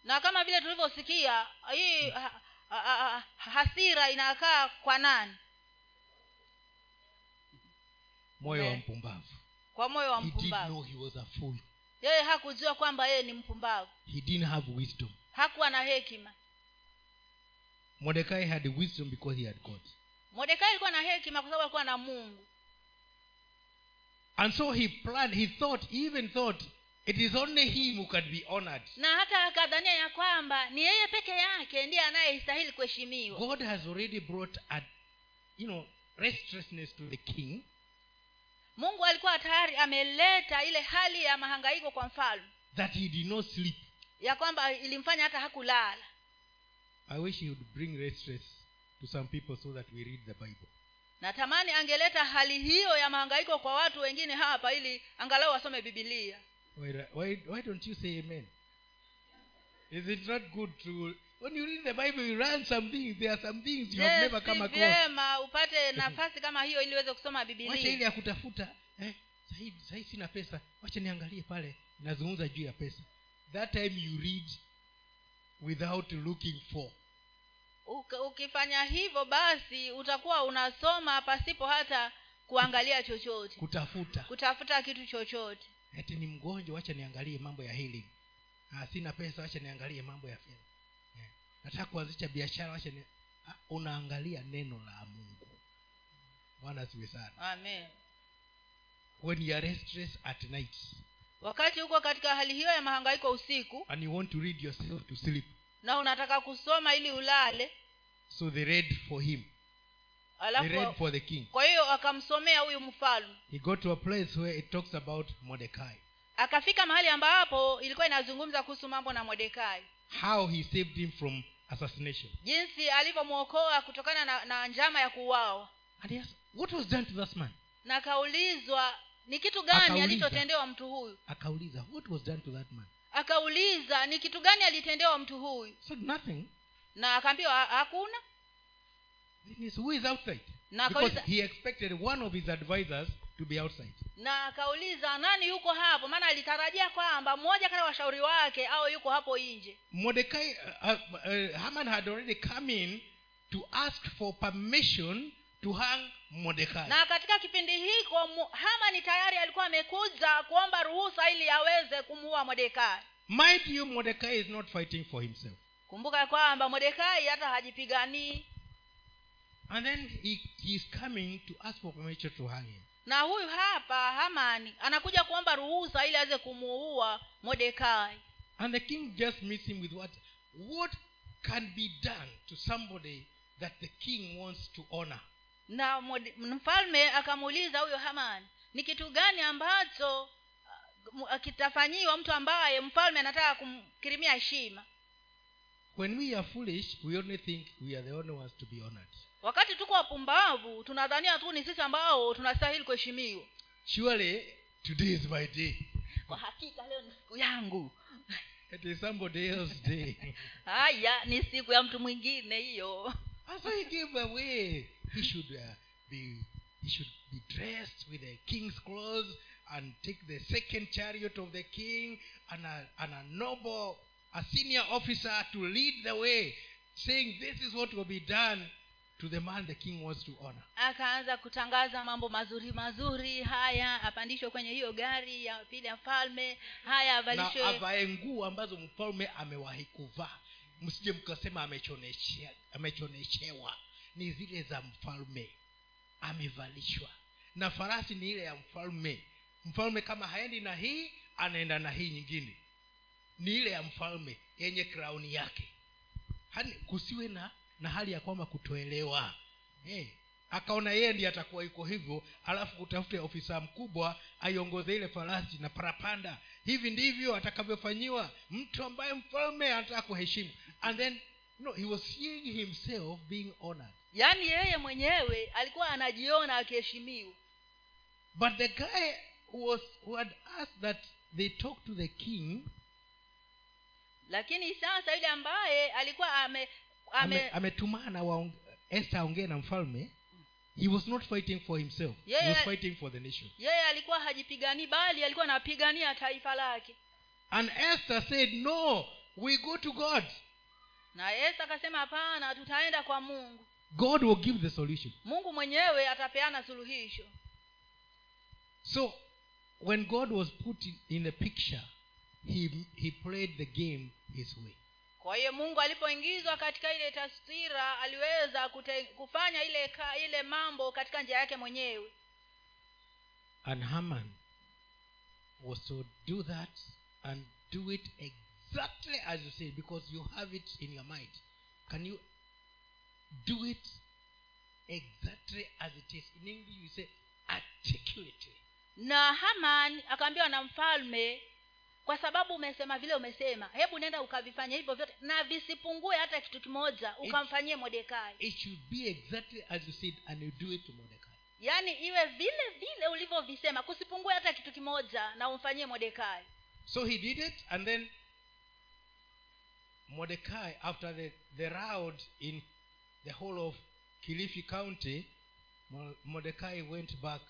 na kama vile tulivyosikia hii hasira inakaa kwa nani? Moyo wa mpumbavu. Kwa moyo wa mpumbavu. know he was a fool. Yeye hakujua kwamba yeye ni mpumbavu. He didn't have wisdom. Hakuwa na hekima. Mordecai had wisdom because he had god. Modekai alikuwa na hekima kwa sababu alikuwa na mungu. And so he planned he thought he even thought it is only him who can be honored. Na hata akadhania ya kwamba ni yeye peke yake ndiye anayestahili kuheshimiwa. God has already brought a you know restlessness to the king. Mungu alikuwa tayari ameleta ile hali ya mahangaiko kwa mfalme. That he did not sleep. Ya kwamba ilimfanya hata hakulala. I wish he would bring restless to some people so that we read the bible. Natamani angeleta hali hiyo ya mahangaiko kwa watu wengine hapa ili angalau wasome bibilia why, why, why don't you say amen? Is it not good to when you read the bible you learn some things. There are some things you have never come across. vyema upate nafasi kama hiyo ili uweze kusoma wacha ile ya kutafuta eh, sahii sahii sina pesa. Wacha niangalie pale nazungumza juu ya pesa. That time you read without looking for. Ukifanya hivyo basi utakuwa unasoma pasipo hata kuangalia chochote. Kutafuta. Kutafuta kitu chochote eti ni mgonjwa wacha niangalie mambo ya healing. Ah, sina pesa wacha niangalie mambo ya fedha. Eh. nataka kuanzisha biashara wacha ni... ah, unaangalia neno la mungu. Bwana asiwe sana. Amen. When you are restless at night wakati huko katika hali hiyo ya mahangaiko usiku and you want to read yourself to sleep na unataka kusoma ili ulale so they read for him they read for the king. kwa hiyo akamsomea huyu mfalme. He got to a place where it talks about mordecai. Akafika mahali ambapo ilikuwa inazungumza kuhusu mambo na mordekai how he saved him from assassination. Jinsi alivyomwokoa kutokana na, na njama ya kuuawa. And he asked, what was done to this man? Na akaulizwa ni kitu gani alichotendewa mtu huyu? Akauliza what was done to that man? Akauliza ni kitu gani alitendewa mtu huyu? Said nothing. Na akaambiwa "Ha- hakuna Then who is outside? Na because akauliza, he expected one of his advisors to be outside. Na akauliza nani yuko hapo? Maana alitarajia kwamba mmoja kati washauri wake au yuko hapo nje. Mordecai uh, uh, uh, haman had already come in to ask for permission to hang mordecai na katika kipindi hiko hamani tayari alikuwa amekuja kuomba ruhusa ili aweze kumuua mordekai. Mind you mordecai is not fighting for himself. Kumbuka kwamba modekai hata hajipiganii and then he, he is coming to ask for permission to hang him. Na huyu hapa hamani anakuja kuomba ruhusa ili aweze kumuua modekai and the king just meets him with what what can be done to somebody that the king wants to honor? Na mfalme akamuuliza huyo hamani ni kitu gani ambacho uh, kitafanyiwa mtu ambaye mfalme anataka kumkirimia heshima? When we are foolish we only think we are the only ones to be honored wakati tuko wapumbavu tunadhania tu ni sisi ambao tunastahili kuheshimiwa. Surely today is my day. Kwa hakika leo ni siku yangu. It is somebody else day. Haya ni siku ya mtu mwingine hiyo. As i give away he should uh, be he should be dressed with a king's clothes and take the second chariot of the king and a, and a noble a senior officer to lead the way saying this is what will be done to the man the king wants to honor. Akaanza kutangaza mambo mazuri mazuri haya apandishwe kwenye hiyo gari ya pili ya mfalme haya na avalishwe avae nguo ambazo mfalme amewahi kuvaa. Msije mkasema amechoneshewa. Ni zile za mfalme amevalishwa. Na farasi ni ile ya mfalme. Mfalme kama haendi na hii anaenda na hii nyingine. Ni ile ya mfalme yenye krauni yake. Hani kusiwe na na hali ya kwamba kutoelewa. Hey, akaona yeye ndiye atakuwa iko hivyo alafu kutafute ofisa mkubwa aiongoze ile farasi na parapanda. Hivi ndivyo atakavyofanyiwa. Mtu ambaye mfalme anataka kuheshimu. And then no he was seeing himself being honored. Yaani yeye mwenyewe alikuwa anajiona akiheshimiwa. But the guy who was who had asked that they talk to the king lakini sasa yule ambaye alikuwa ame ame- ame ametumana esther aongee na mfalme. He was not fighting for himself. He was fighting for the nation. yeye alikuwa hajipiganii bali alikuwa anapigania taifa lake. And esther said no we go to god. Na yesu akasema hapana tutaenda kwa mungu. God will give the solution. Mungu mwenyewe atapeana suluhisho. So when god was put in, in the picture he, he played the game his way kwa hiyo mungu alipoingizwa katika ile taswira aliweza kute, kufanya ile ka, ile mambo katika njia yake mwenyewe. And haman was to do that and do it exactly as you say because you have it in your mind. Can you do it exactly as it is? In english you say articulately. Na haman akaambiwa na mfalme kwa sababu umesema vile umesema hebu nenda ukavifanya hivyo vyote na visipungue hata kitu kimoja ukamfanyie modekai it should be exactly as you said and you do it to modekai yaani iwe vile vile ulivyovisema kusipungue hata kitu kimoja na umfanyie modekai so he did it and then modekai after the, the round in the whole of kilifi county modekai went back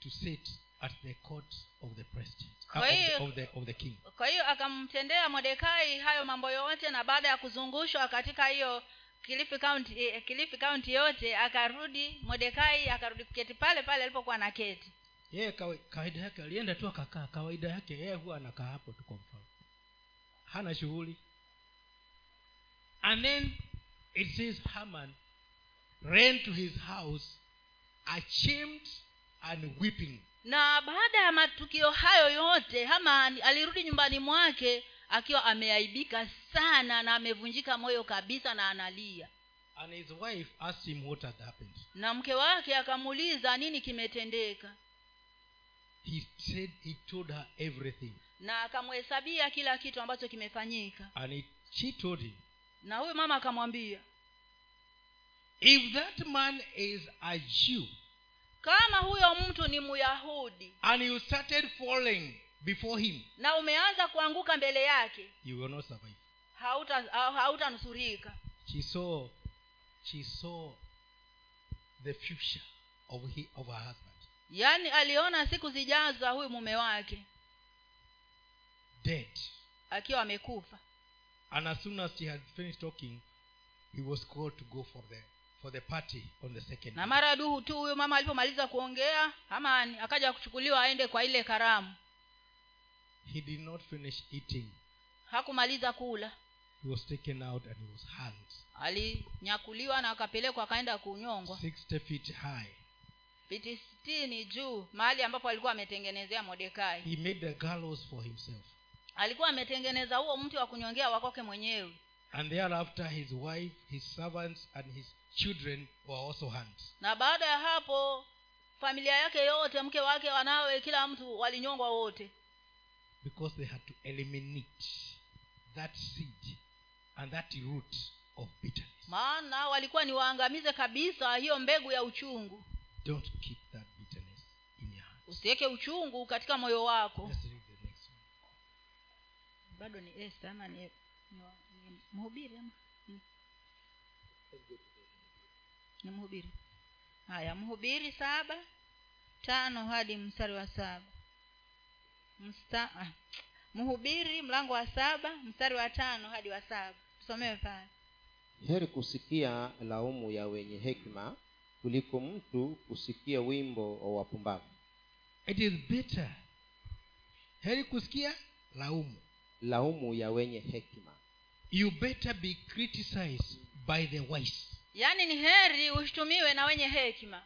to sit at the court of the president uh, Kwa of, the, hiyo- of, the, of the king. kwa hiyo akamtendea modekai hayo mambo yote na baada ya kuzungushwa katika hiyo kilifi kaunti eh, kilifi county yote akarudi modekai akarudi kuketi pale pale alipokuwa na keti. Yeye kawaida yake alienda tu akakaa. Kawaida yake yeye huwa anakaa hapo tu kwa mfano. Hana shughuli. And then it says haman ran to his house ashamed and weeping na baada ya matukio hayo yote hamani alirudi nyumbani mwake akiwa ameaibika sana na amevunjika moyo kabisa na analia. And his wife asked him what had happened. Na mke wake akamuuliza nini kimetendeka? He said he told her everything. Na akamhesabia kila kitu ambacho kimefanyika. And it, she told him na huyu mama akamwambia if that man is a jew kama huyo mtu ni myahudi and you started falling before him. na umeanza kuanguka mbele yake you will not survive. hauta- she saw she saw the future of, he, of her husband. Yaani aliona siku zijazo huyu mume wake dead. akiwa amekufa. And as soon as she had finished talking he was called to go for the for the party on the second na mara duhu tu huyu mama alipomaliza kuongea amani akaja kuchukuliwa aende kwa ile karamu. He did not finish eating. Hakumaliza kula. He was taken out and he was hanged. Alinyakuliwa na akapelekwa akaenda kunyongwa. 60 feet high. Fiti sitini juu mahali ambapo alikuwa ametengenezea modekai he made the gallows for himself. Alikuwa ametengeneza huo mti wa kunyongea wakwake mwenyewe. And thereafter his wife his servants and his children were also hanged na baada ya hapo familia yake yote mke wake wanawe kila mtu walinyongwa wote. Because they had to eliminate that seed and that root of bitterness. Maana walikuwa ni waangamize kabisa hiyo mbegu ya uchungu. Don't keep that bitterness in your heart. Usiweke uchungu katika moyo wako. Let's read the next one. Bado ni Esther ama ni mhubiri ama ni, mhubiri. Haya mhubiri saba tano hadi mstari wa saba. Msta, ah, mhubiri mlango wa saba mstari wa tano hadi wa saba. Tusomewe pale. Heri kusikia laumu ya wenye hekima kuliko mtu kusikia wimbo wa wapumbavu. It is better. Heri kusikia laumu. Laumu ya wenye hekima. You better be criticized by the wise yaani ni heri ushutumiwe na wenye hekima.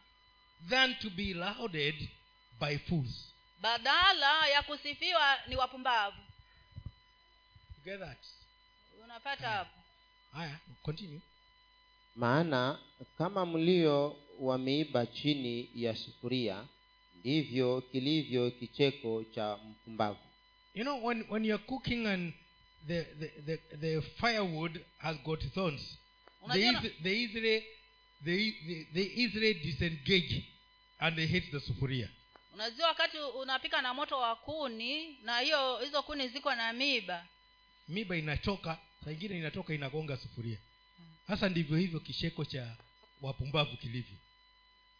than to be lauded by fools. Badala ya kusifiwa ni wapumbavu. Get that? Unapata hapo? Haya continue. Maana kama mlio wameiba chini ya sufuria ndivyo kilivyo kicheko cha mpumbavu. You know when when you're cooking and the the, the, the firewood has got thorns disengage and they the sufuria. Unajua wakati unapika na moto wa kuni na hiyo hizo kuni ziko na miba. Miba inatoka saa ingine inatoka inagonga sufuria. Sasa ndivyo hivyo kisheko cha wapumbavu kilivyo.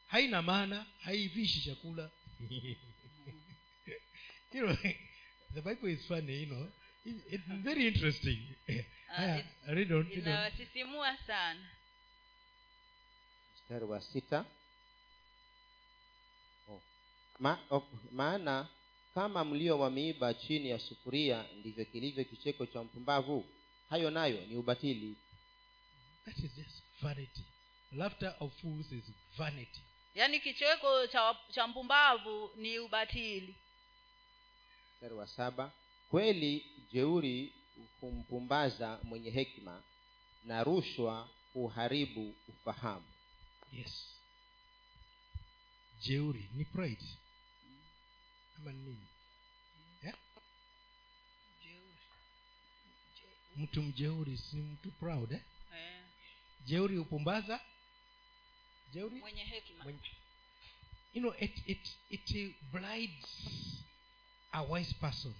Haina maana haivishi chakula. You know, the bible is funny you know it's very interesting. Read on, read inawasisimua sana. Mstari wa sita. Oh. Ma, oh, maana kama mlio wa miiba chini ya sufuria ndivyo kilivyo kicheko cha mpumbavu. Hayo nayo ni ubatili. That is just vanity. Laughter of fools is vanity. Yaani kicheko cha, cha mpumbavu ni ubatili. Mstari wa saba kweli jeuri humpumbaza mwenye hekima na rushwa huharibu ufahamu. Yes. Jeuri ni pride. Ama ni nini? Yeah? mtu mjeuri si mtu proud eh? yeah. jeuri hupumbaza. Jeuri? Mwenye hekima. Mwenye- you know it, it, it blinds a wise person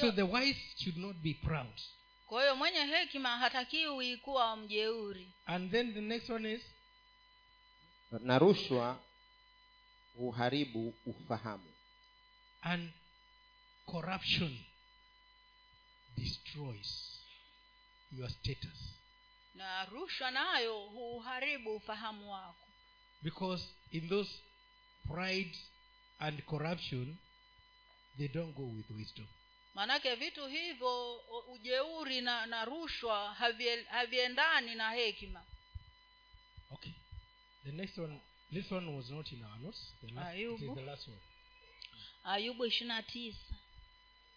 so the wise should not be proud. Kwa hiyo mwenye hekima hatakiwi kuwa mjeuri. And then the next one is na rushwa huharibu ufahamu. and corruption destroys your status. Na rushwa nayo huharibu ufahamu wako. Because in those pride and corruption, they don't go with wisdom. Maanake vitu hivyo ujeuri na, na rushwa haviendani na hekima Okay. The next one, this one was not in our notes. The last, it is the last one. ayubu ishirini na tisa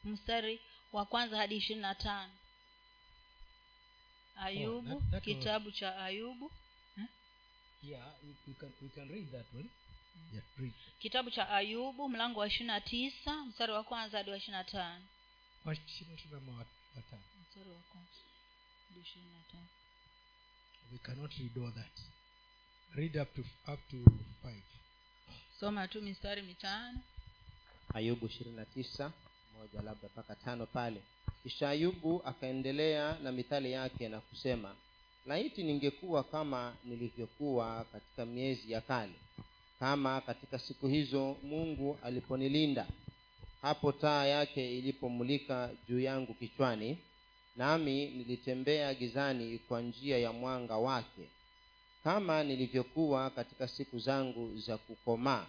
mstari wa kwanza hadi ishirini na tano ayubu that- that was- kitabu cha ayubu Yeah, we, we can we can read that one. Yeah, read. kitabu cha ayubu mlango wa ishirini na tisa mstari wa kwanza hadi wa ishirini na tano Wa ishirini na tano We cannot read all that. Read up to up to five. soma tu mistari mitano ayubu ishirini na tisa moja labda mpaka tano pale. Kisha ayubu akaendelea na mithali yake na kusema laiti ningekuwa kama nilivyokuwa katika miezi ya kale kama katika siku hizo mungu aliponilinda hapo taa yake ilipomulika juu yangu kichwani nami nilitembea gizani kwa njia ya mwanga wake. Kama nilivyokuwa katika siku zangu za kukomaa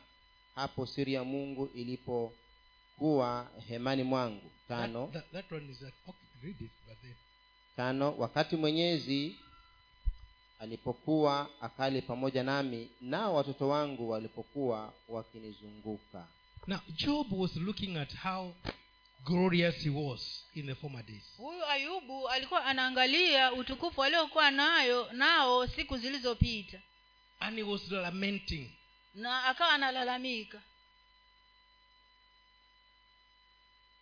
hapo siri ya mungu ilipokuwa hemani mwangu. Tano. That, that, that one is that. Okay, read it, but then tano. Wakati mwenyezi alipokuwa akali pamoja nami nao watoto wangu walipokuwa wakinizunguka now Job was looking at how glorious he was in the former days. huyu ayubu alikuwa anaangalia utukufu aliokuwa nayo nao siku zilizopita And he was lamenting. na akawa analalamika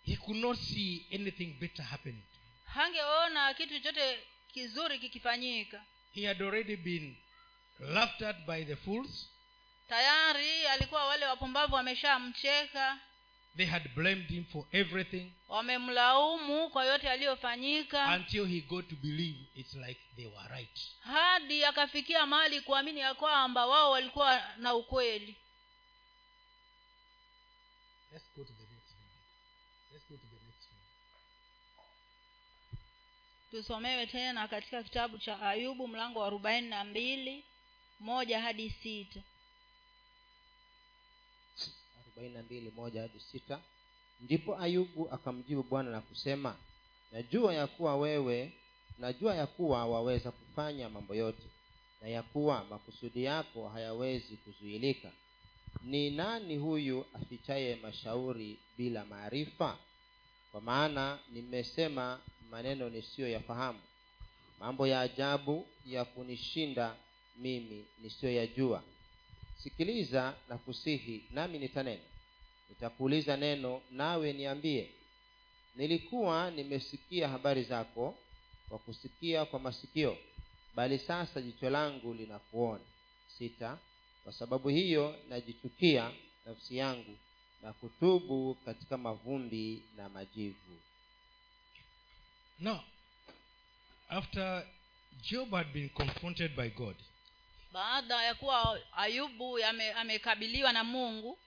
He could not see anything better happening. hangeona kitu chochote kizuri kikifanyika He had already been laughed at by the fools. Tayari alikuwa wale wapumbavu wameshamcheka They had blamed him for everything wamemlaumu kwa yote aliyofanyika until he got to believe it's like they were right. hadi akafikia mahali kuamini ya kwamba wao walikuwa na ukweli Let's go to the next one. Let's go to the next one. tusomewe tena katika kitabu cha ayubu mlango wa arobaini na mbili moja hadi sita hadi sita. Ndipo ayubu akamjibu bwana na kusema najua ya kuwa wewe najua ya kuwa waweza kufanya mambo yote na ya kuwa makusudi yako hayawezi kuzuilika. Ni nani huyu afichaye mashauri bila maarifa? Kwa maana nimesema maneno nisiyoyafahamu. Mambo ya ajabu ya kunishinda mimi nisiyoyajua sikiliza na kusihi nami nitanena nitakuuliza neno nawe niambie. Nilikuwa nimesikia habari zako kwa kusikia kwa masikio bali sasa jicho langu linakuona. Sita kwa sababu hiyo najichukia nafsi yangu na kutubu katika mavumbi na majivu. Now, after Job had been confronted by God, baada ya kuwa ayubu ame- amekabiliwa na mungu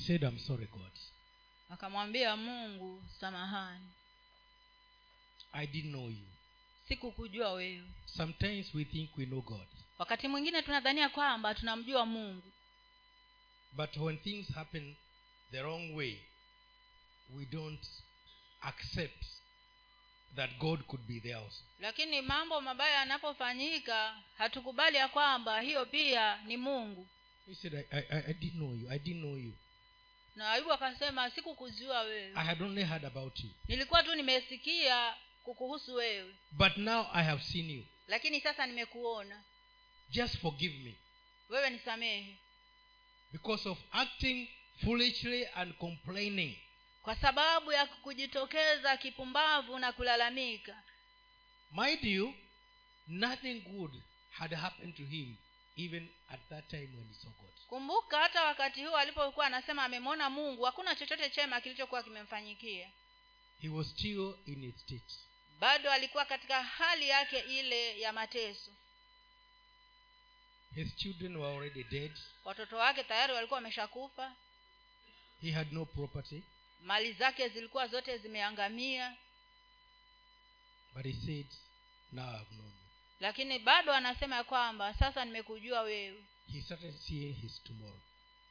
he said, I'm sorry, God. akamwambia mungu samahani I didn't know you. sikukujua wewe Sometimes we think we know God. wakati mwingine tunadhania kwamba tunamjua mungu But when things happen the wrong way, we don't accept that God could be there also. lakini mambo mabaya yanapofanyika hatukubali ya kwamba hiyo pia ni mungu He said, I, I, I- I didn't know you. I didn't know you. Na ayubu akasema sikukujua wewe I had only heard about you. nilikuwa tu nimesikia kukuhusu wewe But now I have seen you. lakini sasa nimekuona Just forgive me. wewe nisamehe Because of acting foolishly and complaining. kwa sababu ya kujitokeza kipumbavu na kulalamika Mind you, nothing good had happened to him even at that time when he saw God. kumbuka hata wakati huo alipokuwa anasema amemwona mungu hakuna chochote chema kilichokuwa kimemfanyikia He was still in his state. bado alikuwa katika hali yake ile ya mateso His children were already dead. watoto wake tayari walikuwa wameshakufa He had no property. mali zake zilikuwa zote zimeangamia But he said, now I have you. Lakini bado anasema ya kwamba sasa nimekujua wewe. He started seeing his tomorrow.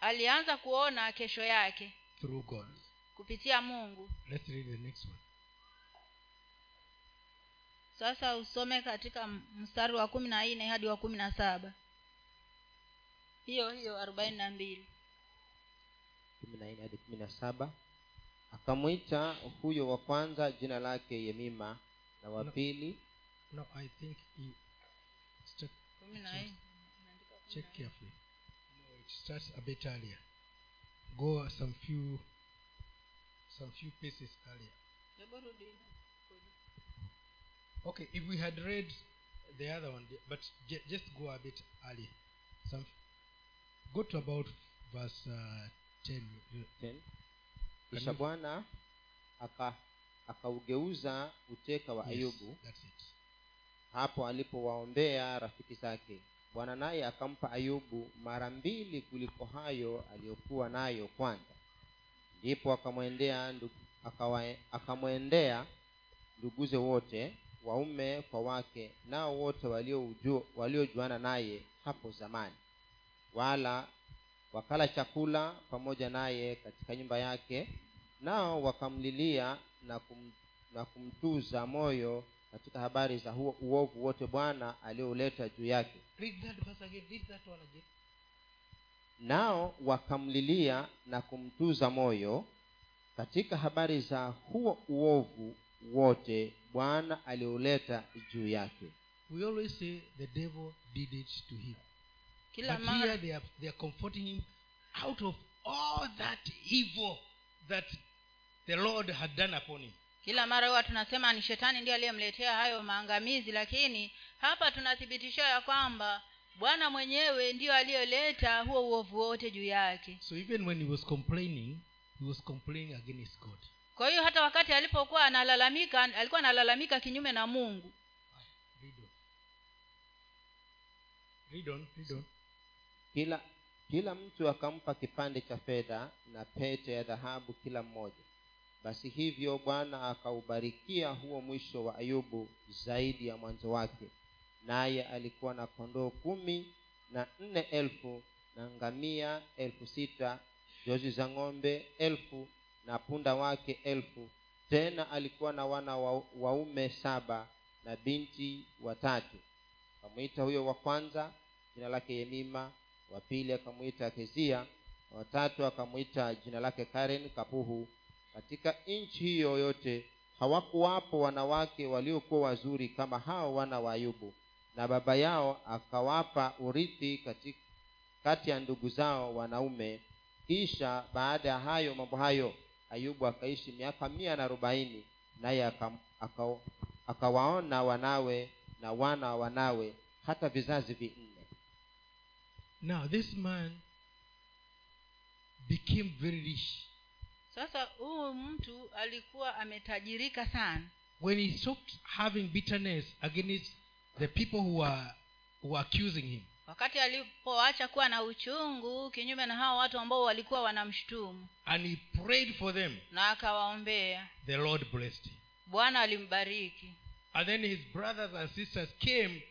Alianza kuona kesho yake. Through God. kupitia mungu. Let's read the next one. sasa usome katika mstari wa kumi na nne hadi wa kumi na saba. Hiyo hiyo arobaini na mbili. Kumi na nne hadi kumi na saba. Akamwita huyo wa kwanza jina lake yemima na wa pili No, I think he check, check carefully. No, it starts a bit earlier. Go some few some few paces earlier. Okay, if we had read the other one, but j- just go a bit earlier. Some go to about verse uh, ten. Ten. kisha you- bwana aka akaugeuza uteka wa Yes, ayubu that's it. Hapo alipowaombea rafiki zake. Bwana naye akampa ayubu mara mbili kuliko hayo aliyokuwa nayo kwanza. Ndipo akamwendea akamwendea nduguze wote waume kwa wake nao wote waliojuana waliojuana naye hapo zamani. Wala wakala chakula pamoja naye katika nyumba yake nao wakamlilia na, kum, na kumtuza moyo katika habari za huo uovu wote bwana aliouleta juu yake Read that verse again. Read that one again. nao wakamlilia na kumtuza moyo katika habari za huo uovu wote bwana alioleta juu yake We always say the devil did it to him. kila but here they are, they are comforting him out of all that evil that the Lord had done upon him. Kila mara huwa tunasema ni shetani ndiye aliyemletea hayo maangamizi lakini hapa tunathibitisha ya kwamba bwana mwenyewe ndiyo aliyoleta huo uovu wote juu yake So even when he was complaining, he was complaining against God. kwa hiyo hata wakati alipokuwa analalamika alikuwa analalamika kinyume na mungu Read on. Read on. Read on. kila kila mtu akampa kipande cha fedha na pete ya dhahabu kila mmoja basi hivyo bwana akaubarikia huo mwisho wa ayubu zaidi ya mwanzo wake. Naye alikuwa na kondoo kumi na nne elfu na ngamia elfu sita jozi za ng'ombe elfu na punda wake elfu. Tena alikuwa na wana wa, waume saba na binti watatu. Akamwita huyo wa kwanza jina lake yemima wa pili akamwita kezia watatu akamwita jina lake karen kapuhu katika nchi hiyo yote hawakuwapo wanawake waliokuwa wazuri kama hao wana wa ayubu. Na baba yao akawapa urithi kati, ya ndugu zao wanaume. Kisha baada ya hayo mambo hayo ayubu akaishi miaka mia na arobaini naye aka- aka- akawaona wanawe na wana wa wanawe hata vizazi vinne. Now this man became very rich sasa huyu mtu alikuwa ametajirika sana when he stopped having bitterness against the people who were who were accusing him. wakati alipoacha kuwa na uchungu kinyume na hao watu ambao walikuwa wanamshutumu And he prayed for them. na akawaombea The Lord blessed him. bwana alimbariki And then his brothers and sisters came,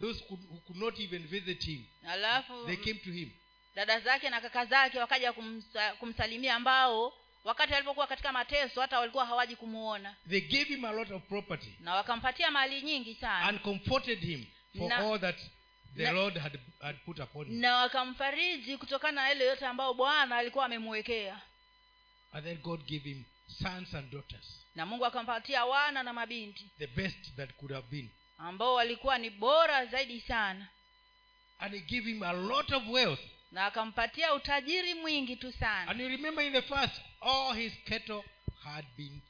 those who, who could not even visit him. alafu They came to him. dada zake na kaka zake wakaja kumsa, kumsalimia ambao wakati alipokuwa katika mateso hata walikuwa hawaji kumuona They gave him a lot of property na wakampatia mali nyingi sana and comforted him for Na- all that the na- Lord had, had put upon him. na wakamfariji kutokana na ile yote ambayo bwana alikuwa amemwekea And then God gave him sons and daughters, na mungu akampatia wana na mabinti the best that could have been. ambao walikuwa ni bora zaidi sana And he gave him a lot of wealth. Na akampatia utajiri mwingi tu sana And you remember in the first, all his cattle had been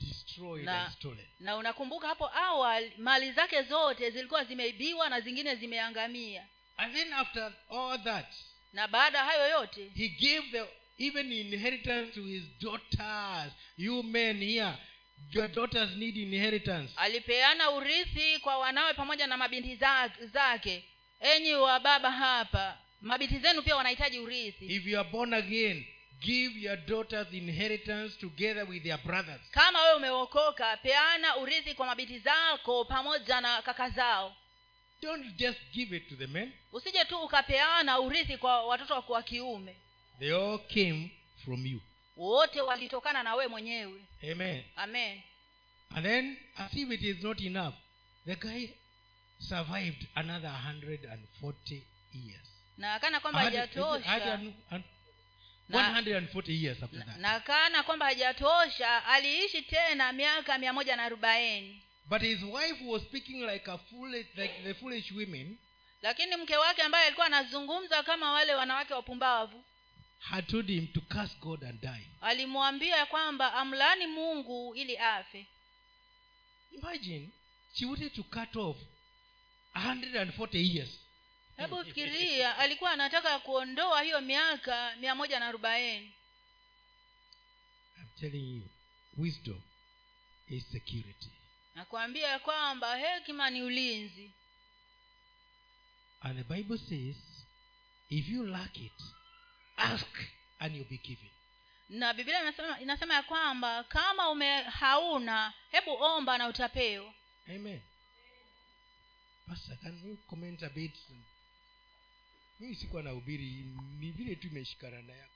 destroyed Na- and stolen. na unakumbuka hapo awali mali zake zote zilikuwa zimeibiwa na zingine zimeangamia And then after all that, na baada ya hayo yote he gave the even inheritance to his daughters. You men here, your daughters need inheritance. alipeana urithi kwa wanawe pamoja na mabinti zake enyi wa baba hapa mabinti zenu pia wanahitaji urithi. If you are born again, give your daughters inheritance together with their brothers. Kama wewe umeokoka peana urithi kwa mabiti zako pamoja na kaka zao. Don't just give it to the men. Usije tu ukapeana urithi kwa watoto wa kiume. They all came from you. Wote walitokana na wewe mwenyewe. Amen. Amen. And then as if it is not enough the guy survived another 140 years na kana kwamba A hundred- is it hajatosha Na- 140 years after na- that. na kana kwamba hajatosha aliishi tena miaka mia moja na arobaini. But his wife was speaking like a foolish like the foolish women. Lakini mke wake ambaye alikuwa anazungumza kama wale wanawake wapumbavu had told him to curse god and die. alimwambia kwamba amlaani mungu ili afe. Imagine she wanted to cut off 140 years hebu fikiria alikuwa anataka kuondoa hiyo miaka mia moja na arobaini. I'm telling you wisdom is security. Nakwambia kwamba hekima ni ulinzi. And the bible says if you lack it ask and you'll be given. Na biblia inasema, inasema ya kwamba kama ume hauna hebu omba na utapewa. Amen. Pastor can you comment a bit mimi sikuwa na ubiri ni vile tu imeshikana na yako